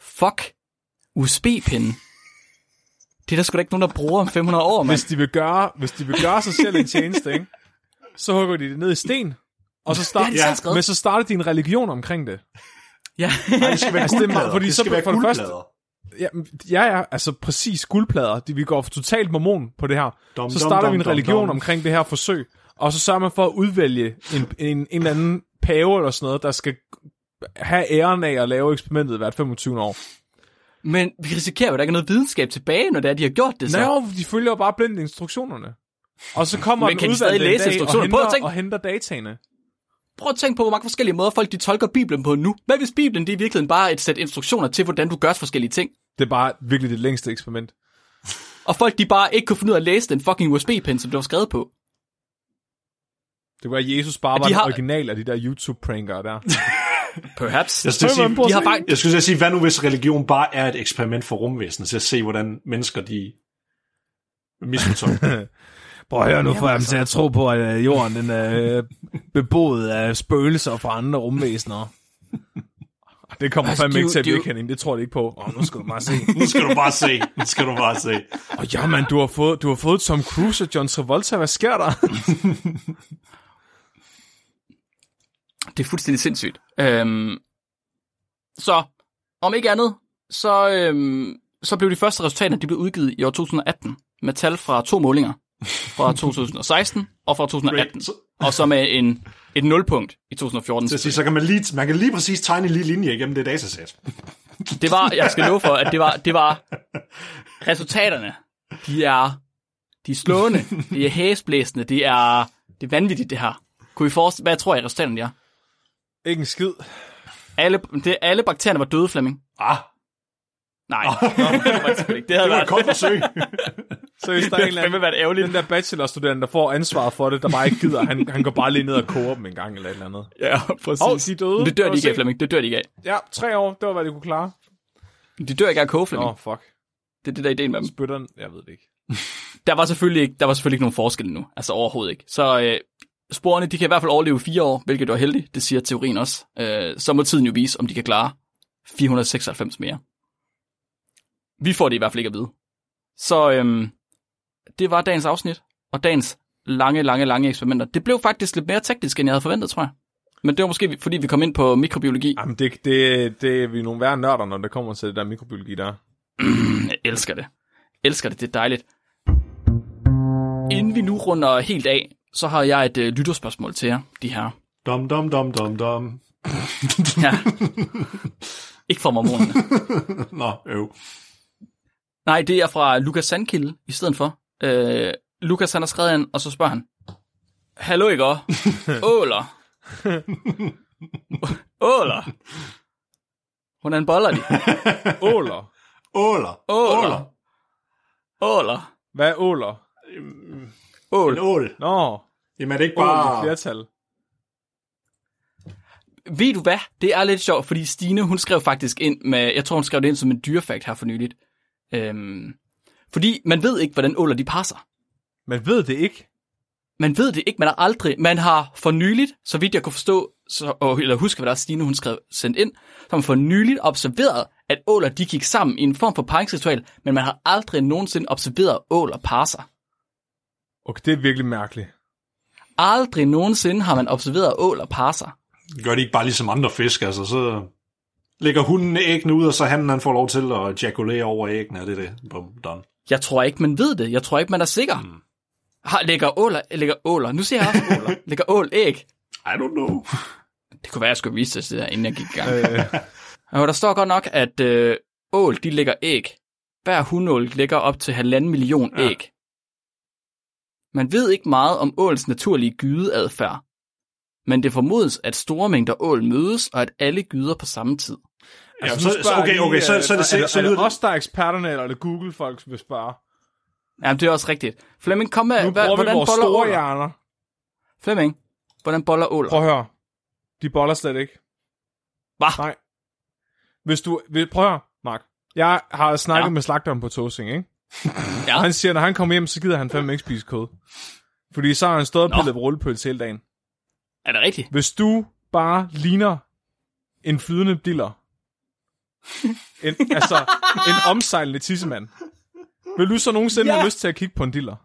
Fuck, USB-pinden. Det er der sgu da ikke nogen, der bruger om 500 år, mand.
Hvis de vil gøre, hvis de vil gøre sig selv en tjeneste, ikke? så hugger de det ned i sten. Og så start,
Det selv skrevet.
men så starter de en religion omkring det.
Ja.
Nej, det skal være
Altså, det er
guldplader.
meget- fordi
det
så
skal være
for det første-
guldplader.
Ja, ja, ja, altså præcis guldplader. De, vi går totalt mormon på det her.
Dum,
så starter
dum,
vi en
dum,
religion
dum.
omkring det her forsøg, og så sørger man for at udvælge en, en, en eller anden pave eller sådan noget, der skal have æren af at lave eksperimentet hvert 25 år.
Men vi risikerer jo, at der ikke er noget videnskab tilbage, når det er, de har gjort det så.
Nå, de følger jo bare blindt instruktionerne. Og så kommer
Men kan de stadig læse instruktionerne? Prøv at tænke-
og henter dataene.
Prøv at tænke på, hvor mange forskellige måder folk de tolker Bibelen på nu. Hvad hvis Bibelen det er i virkeligheden bare et sæt instruktioner til, hvordan du gør forskellige ting?
Det er bare virkelig det længste eksperiment.
Og folk de bare ikke kunne finde ud af at læse den fucking USB-pen, som det var skrevet på.
Det var, Jesus bare
de
var den
har-
original af de der YouTube-prankere der.
Perhaps.
Jeg skulle, sige,
De har bare...
jeg skulle sige, hvad nu hvis religion bare er et eksperiment for rumvæsenet, til at se, hvordan mennesker de misfortolker.
Prøv at høre, nu får jeg dem til at tro på, at øh, jorden den er øh, beboet af spøgelser fra andre rumvæsener. Det kommer
Altså,
fandme ikke til at
de jo-
virke, Henning. Det tror jeg ikke på. Åh, nu skal du bare se.
nu skal du bare se. Nu skal du bare se.
Og ja, man, du har fået, du har fået Tom Cruise og John Travolta. Hvad sker der?
Det er fuldstændig sindssygt. Øhm, Så, om ikke andet, så, øhm, så blev de første resultater de blev udgivet i år 2018 med tal fra to målinger. Fra 2016 og fra 2018.
Great. Så,
Og så med en, et nulpunkt i 2014.
så, så kan man, lige, man kan lige præcis tegne en lille linje igennem det datasæt.
Det var, jeg skal love for, at det var, det var resultaterne. De er, de er slående, de er hæsblæsende, det er, det er vanvittigt det her. Kunne I forestille, hvad tror I resultaterne de er?
Ikke en skid.
Alle, det, alle bakterierne var døde, Flemming.
Ah,
Nej, det var det ikke. Det havde
det var
været,
et godt forsøg.
Så hvis der er en eller
været ærgerligt.
den der bachelorstuderende, der får ansvaret for det, der bare ikke gider, han, han går bare lige ned og koger dem en gang eller et eller andet.
Ja, præcis.
Åh, de døde.
Men det dør de ikke af. Flemming. Det dør de ikke af.
Ja, tre år, det var, hvad de kunne klare.
De dør ikke af at koge, Flemming.
Åh, oh, fuck.
Det er det, der er ideen med dem.
Spytteren, jeg ved det ikke.
Der var selvfølgelig ikke, der var selvfølgelig ikke nogen forskel nu. Altså overhovedet ikke. Så øh, sporene, de kan i hvert fald overleve fire år, hvilket er heldigt. Det siger teorien også. Øh, så må tiden jo vise, om de kan klare 496 mere. Vi får det i hvert fald ikke at vide. Så øhm, det var dagens afsnit, og dagens lange, lange, lange eksperimenter. Det blev faktisk lidt mere teknisk, end jeg havde forventet, tror jeg. Men det var måske, fordi vi kom ind på mikrobiologi.
Jamen, det, det, det er vi nogle værre nørder, når det kommer til det der mikrobiologi der.
Jeg elsker det. Jeg elsker det, det er dejligt. Inden vi nu runder helt af, så har jeg et øh, lytterspørgsmål til jer, de her.
Dum, dum, dum, dum, dum.
Ja. Ikke fra mormonerne.
Nå, øv.
Nej, det er fra Lukas Sandkilde i stedet for. Øh, Lukas han har skrevet ind, og så spørger han. Hallo ikke? Åler. Åler. Hvordan boller de?
Åler.
Åler.
Åler. Åler.
Hvad er åler?
En
Ål.
ål.
Nå,
Jamen er det ikke
ål i
bare...
flertal.
Ved du hvad? Det er lidt sjovt, fordi Stine, hun skrev faktisk ind med, jeg tror hun skrev det ind som en dyrefakt her for nyligt. Øhm, fordi man ved ikke, hvordan åler de passer.
Man ved det ikke.
Man ved det ikke, man har aldrig, man har for nyligt, så vidt jeg kunne forstå, så, og, eller huske, hvad der er Stine, hun skrev sendt ind, man for nyligt observeret, at åler de gik sammen i en form for paringsritual, men man har aldrig nogensinde observeret åler parre sig.
Okay, det er virkelig mærkeligt.
Aldrig nogensinde har man observeret åler parre sig.
Gør de ikke bare ligesom andre fisk, altså så lægger hunden æggene ud, og så han, han får lov til at ejakulere over æggene, er det det? Bum, done.
Jeg tror ikke, man ved det. Jeg tror ikke, man er sikker. Mm. Har, lægger åler, lægger åler, nu ser jeg også åler, lægger ål æg.
I don't know.
Det kunne være, at jeg skulle vise det der, inden jeg gik i gang.
Øh,
Og der står godt nok, at øh, ål, de lægger æg. Hver hundål lægger op til halvanden million
Ja.
Man ved ikke meget om åls naturlige gydeadfærd. Men det formodes, at store mængder ål mødes, og at alle gyder på samme tid.
Ja,
altså,
så,
nu
så,
spørger
okay, okay, så, så, er det,
er,
så,
er,
så
er det
det...
os, der er eksperterne, eller er det Google, folk vil spørge?
Jamen, det er også rigtigt. Flemming, kom med,
Nu
hva, hvordan boller
store
åler?
hjerner.
Flemming, hvordan boller åler?
Prøv at høre. De boller slet ikke.
Hva?
Nej. Hvis du... vil- Prøv at høre, Mark. Jeg har snakket
Ja.
ja. med slagteren på Tosing, ikke?
Ja.
Han siger, når han kommer hjem, så gider han fandme ikke spise kød. Fordi så har han stået og pillet på rullepølse hele dagen.
Er det rigtigt?
Hvis du bare ligner en flydende diller, en, altså en omsejlende tissemand, vil du så nogensinde
Ja.
ja. have lyst til at kigge på en diller?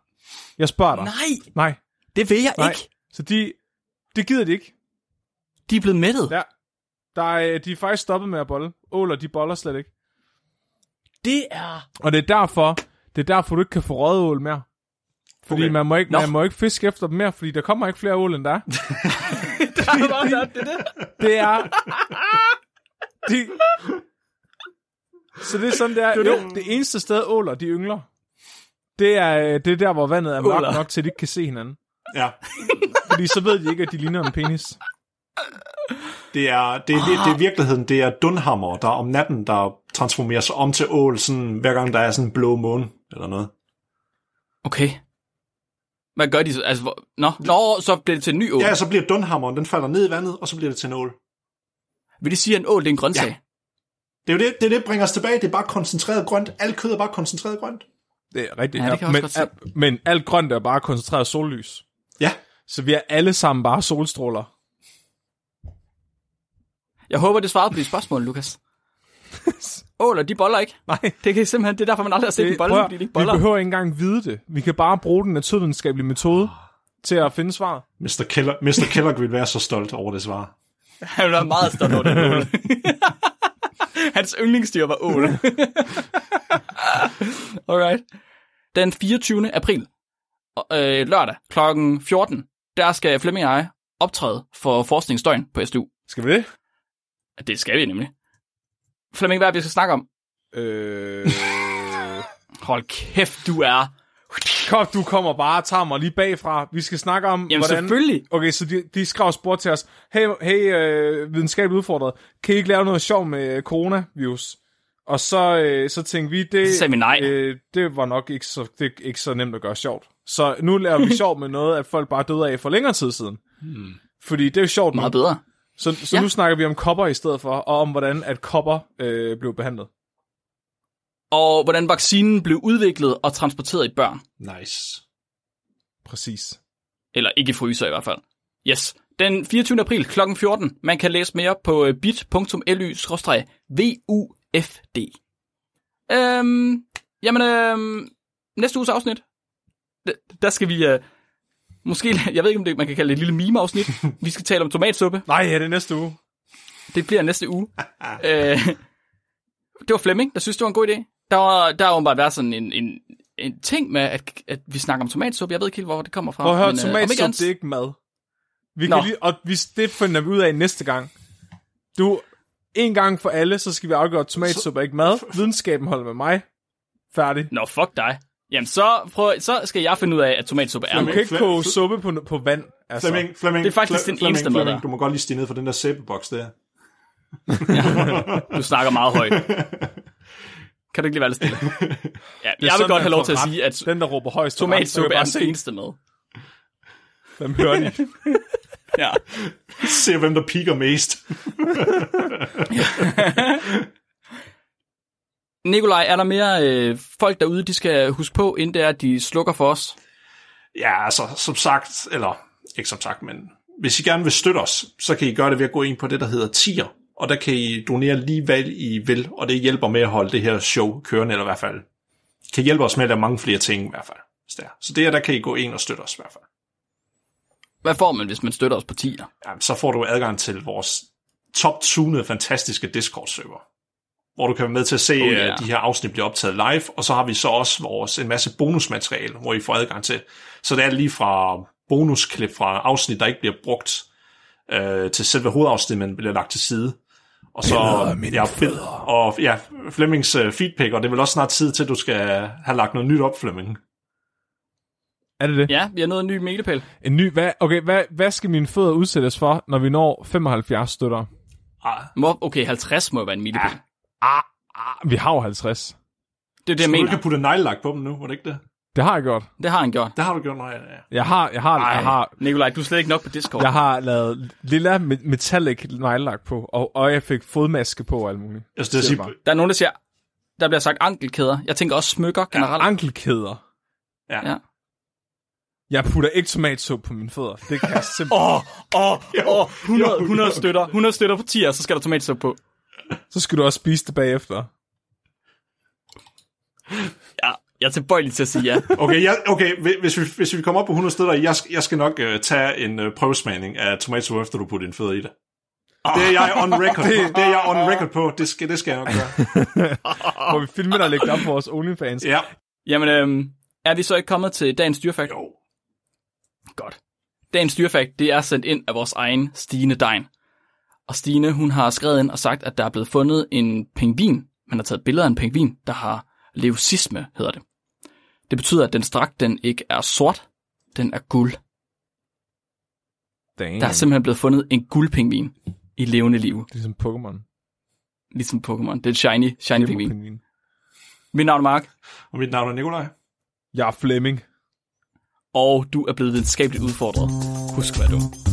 Jeg spørger dig.
Nej,
Nej.
det vil jeg
Nej.
ikke.
Så de, det gider de ikke.
De er blevet mættet.
Ja. Der er, de er faktisk stoppet med at bolle. Åler, de boller slet ikke.
Det er...
Og det er derfor, det er derfor, du ikke kan få røget ål mere. Fordi
Okay.
man, må ikke,
Nå.
man må ikke fiske efter dem mere, fordi der kommer ikke flere ål, end der er.
det er det.
Det er... De... Så det er sådan, det er. Jo, det eneste sted, åler, de yngler, det er, det er der, hvor vandet er mørkt nok til, at de ikke kan se hinanden.
Ja,
Fordi så ved de ikke, at de ligner en penis.
det er, det, er, det er virkeligheden, det er Dunhammer, der om natten, der transformerer sig om til ål, sådan, hver gang der er sådan en blå måne, eller noget.
Okay. Hvad gør de så? Altså, hvor... Nå, Nå, så bliver det til en ny ål.
Ja, så bliver Dunhammeren, den falder ned i vandet, og så bliver det til en ål.
Vil det sige, at en ål det er en grøntsag?
Ja. Det er jo det, det, er det bringer os tilbage, det er bare koncentreret grønt. Alt kød er bare koncentreret grønt.
Det er rigtigt.
Ja, det også
men, al- men alt grønt er bare koncentreret sollys.
Ja,
Så vi er alle sammen bare solstråler.
Jeg håber, det svarede på dit spørgsmål, Lukas. Åler, de boller ikke.
Nej,
Det kan simpelthen, det er derfor, man aldrig har set en bolle,
prøv,
fordi de ikke
vi
boller.
behøver ikke engang vide det. Vi kan bare bruge den naturvidenskabelige metode til at finde svaret.
Mr. Keller, Mr. Kellogg vil være så stolt over det svar.
Han er meget stolt over ål. Hans yndlingsdyr var ål. Alright. Den 24. april, øh, lørdag kl. 14, der skal Flemming og jeg optræde for forskningsdøgn på SDU.
Skal vi det?
Det skal vi nemlig. Flemming, hvad er det, vi skal snakke om?
Øh...
Hold kæft, du er...
Kom, du kommer bare og tager mig lige bagfra. Vi skal snakke om,
Jamen
hvordan...
selvfølgelig.
Okay, så de, de skrev spurgt til os, hey, hey øh, videnskabeligt udfordret, kan I ikke lave noget sjov med øh, coronavirus? Og så, øh, så tænkte vi, det,
Så sagde vi nej.
Øh, det var nok ikke så, det, ikke så nemt at gøre sjovt. Så nu laver vi sjov med noget, at folk bare døde af for længere tid siden. Hmm. Fordi det er jo sjovt
Meget
nu.
bedre.
Så, så
Ja.
nu snakker vi om kopper i stedet for, og om hvordan at kopper øh, blev behandlet.
Og hvordan vaccinen blev udviklet og transporteret i børn.
Nice.
Præcis.
Eller ikke i fryser i hvert fald. Yes. Den 24. april kl. 14. Man kan læse mere på øh, bit.ly-vufd. Øhm, jamen, øhm, næste uges afsnit, d- der skal vi... Øh, måske, jeg ved ikke, om det, man kan kalde det et lille meme-afsnit. Vi skal tale om tomatsuppe.
Nej, ja, det er næste uge.
Det bliver næste uge. øh, det var Flemming, der synes, det var en god idé. Der var, der har åbenbart været sådan en, en, en ting med, at, at vi snakker om tomatsuppe. Jeg ved ikke helt, hvor det kommer fra.
Prøv at høre,
men, øh,
tomatsuppe,
andet-
det er ikke mad. Vi
Nå.
kan lige, og vi, det finder vi ud af næste gang. Du, en gang for alle, så skal vi afgøre, at tomatsuppe er ikke mad. Videnskaben holder med mig. Færdig.
Nå, fuck dig. Jamen, så, prøv, så skal jeg finde ud af, at tomatsuppe er
Du
mad.
kan ikke koge suppe på, på vand. Altså.
Flemming, Flemming,
Det er faktisk
Fle-
den
Flemming,
eneste mad,
Flemming, du må godt lige stige ned for den der sæbeboks der.
Du snakker meget højt. Kan du ikke lige være lidt stille? Ja, jeg vil
sådan,
godt
man
have lov til at sige, at
Den, der råber højst.
tomatsuppe er den eneste mad.
Hvem hører de?
Ja.
Se hvem der piker mest.
Nikolaj, er der mere øh, folk derude, de skal huske på, inden det er, at de slukker for os?
Ja, altså, som sagt, eller ikke som sagt, men hvis I gerne vil støtte os, så kan I gøre det ved at gå ind på det, der hedder tier, og der kan I donere lige hvad I vil, og det hjælper med at holde det her show kørende, eller i hvert fald kan hjælpe os med at lave mange flere ting, i hvert fald. hvis det er. Så det er, der kan I gå ind og støtte os, i hvert fald.
Hvad får man, hvis man støtter os på tier?
Jamen, så får du adgang til vores top-tunede, fantastiske Discord-server, hvor du kan være med til at se,
Oh, ja.
yeah. de her afsnit blive optaget live, og så har vi så også vores, en masse bonusmateriale, hvor I får adgang til. Så det er lige fra bonusklip fra afsnit, der ikke bliver brugt, øh, til selve hovedafsnittet, men bliver lagt til side. Og så ja, billeder. og ja, Flemmings uh, feedback, og det er vel også snart tid til, at du skal have lagt noget nyt op, Flemming.
Er det det?
Ja, vi har nået en ny milepæl.
En ny, hvad, okay, hvad, hvad skal mine fødder udsættes for, når vi når 75 støtter?
Ah,
Okay, 50 må jo være en milepæl.
Ah, vi har jo 50.
Det er det, jeg
du
mener.
ikke have puttet neglelak på dem nu, var det ikke det?
Det har jeg gjort.
Det har han gjort.
Det har du gjort, nej. Ja.
Jeg har, jeg har, jeg har,
Nikolaj, du er slet ikke nok på Discord.
jeg har lavet lilla me- metallic neglelak på, og, og jeg fik fodmaske på og alt muligt.
Altså, det
Siger
sige.
Der er nogen, der siger, der bliver sagt ankelkæder. Jeg tænker også smykker generelt.
Ankelkæder.
Ja.
Jeg putter ikke tomatsuppe på mine fødder. Det kan jeg simpelthen.
Åh, åh, åh, 100,
jo,
100
jo.
støtter. 100 støtter på 10, så skal der tomatsuppe på.
Så skal du også spise det bagefter.
Ja, jeg er tilbøjelig til at sige ja.
Okay, jeg, okay hvi- hvis, vi, hvis vi kommer op på 100 støtter, jeg, skal- jeg skal nok uh, tage en uh, prøvesmagning af tomatsuppe, efter du putter dine fødder i det. Det er jeg on record på. Det er jeg on record på. Det skal, det skal jeg nok gøre.
Hvor vi filmer der og lægger det op på vores OnlyFans.
Ja.
Jamen, øhm, er vi så ikke kommet til dagens dyrfakt?
Jo.
Godt. Dagens dyrfakt, det er sendt ind af vores egen Stine Dein. Og Stine, hun har skrevet ind og sagt, at der er blevet fundet en pingvin. Man har taget billeder af en pingvin, der har leucisme, hedder det. Det betyder, at den strakt, den ikke er sort, den er guld.
Damn.
Der er simpelthen blevet fundet en guldpingvin i levende liv,
Ligesom Pokémon.
ligesom Pokémon. Det er en shiny, shiny pingvin.
Pingvin.
Mit navn er Mark,
Og mit navn er Nikolaj.
Jeg er Flemming.
og du er blevet videnskabeligt udfordret. Husk, hvad du.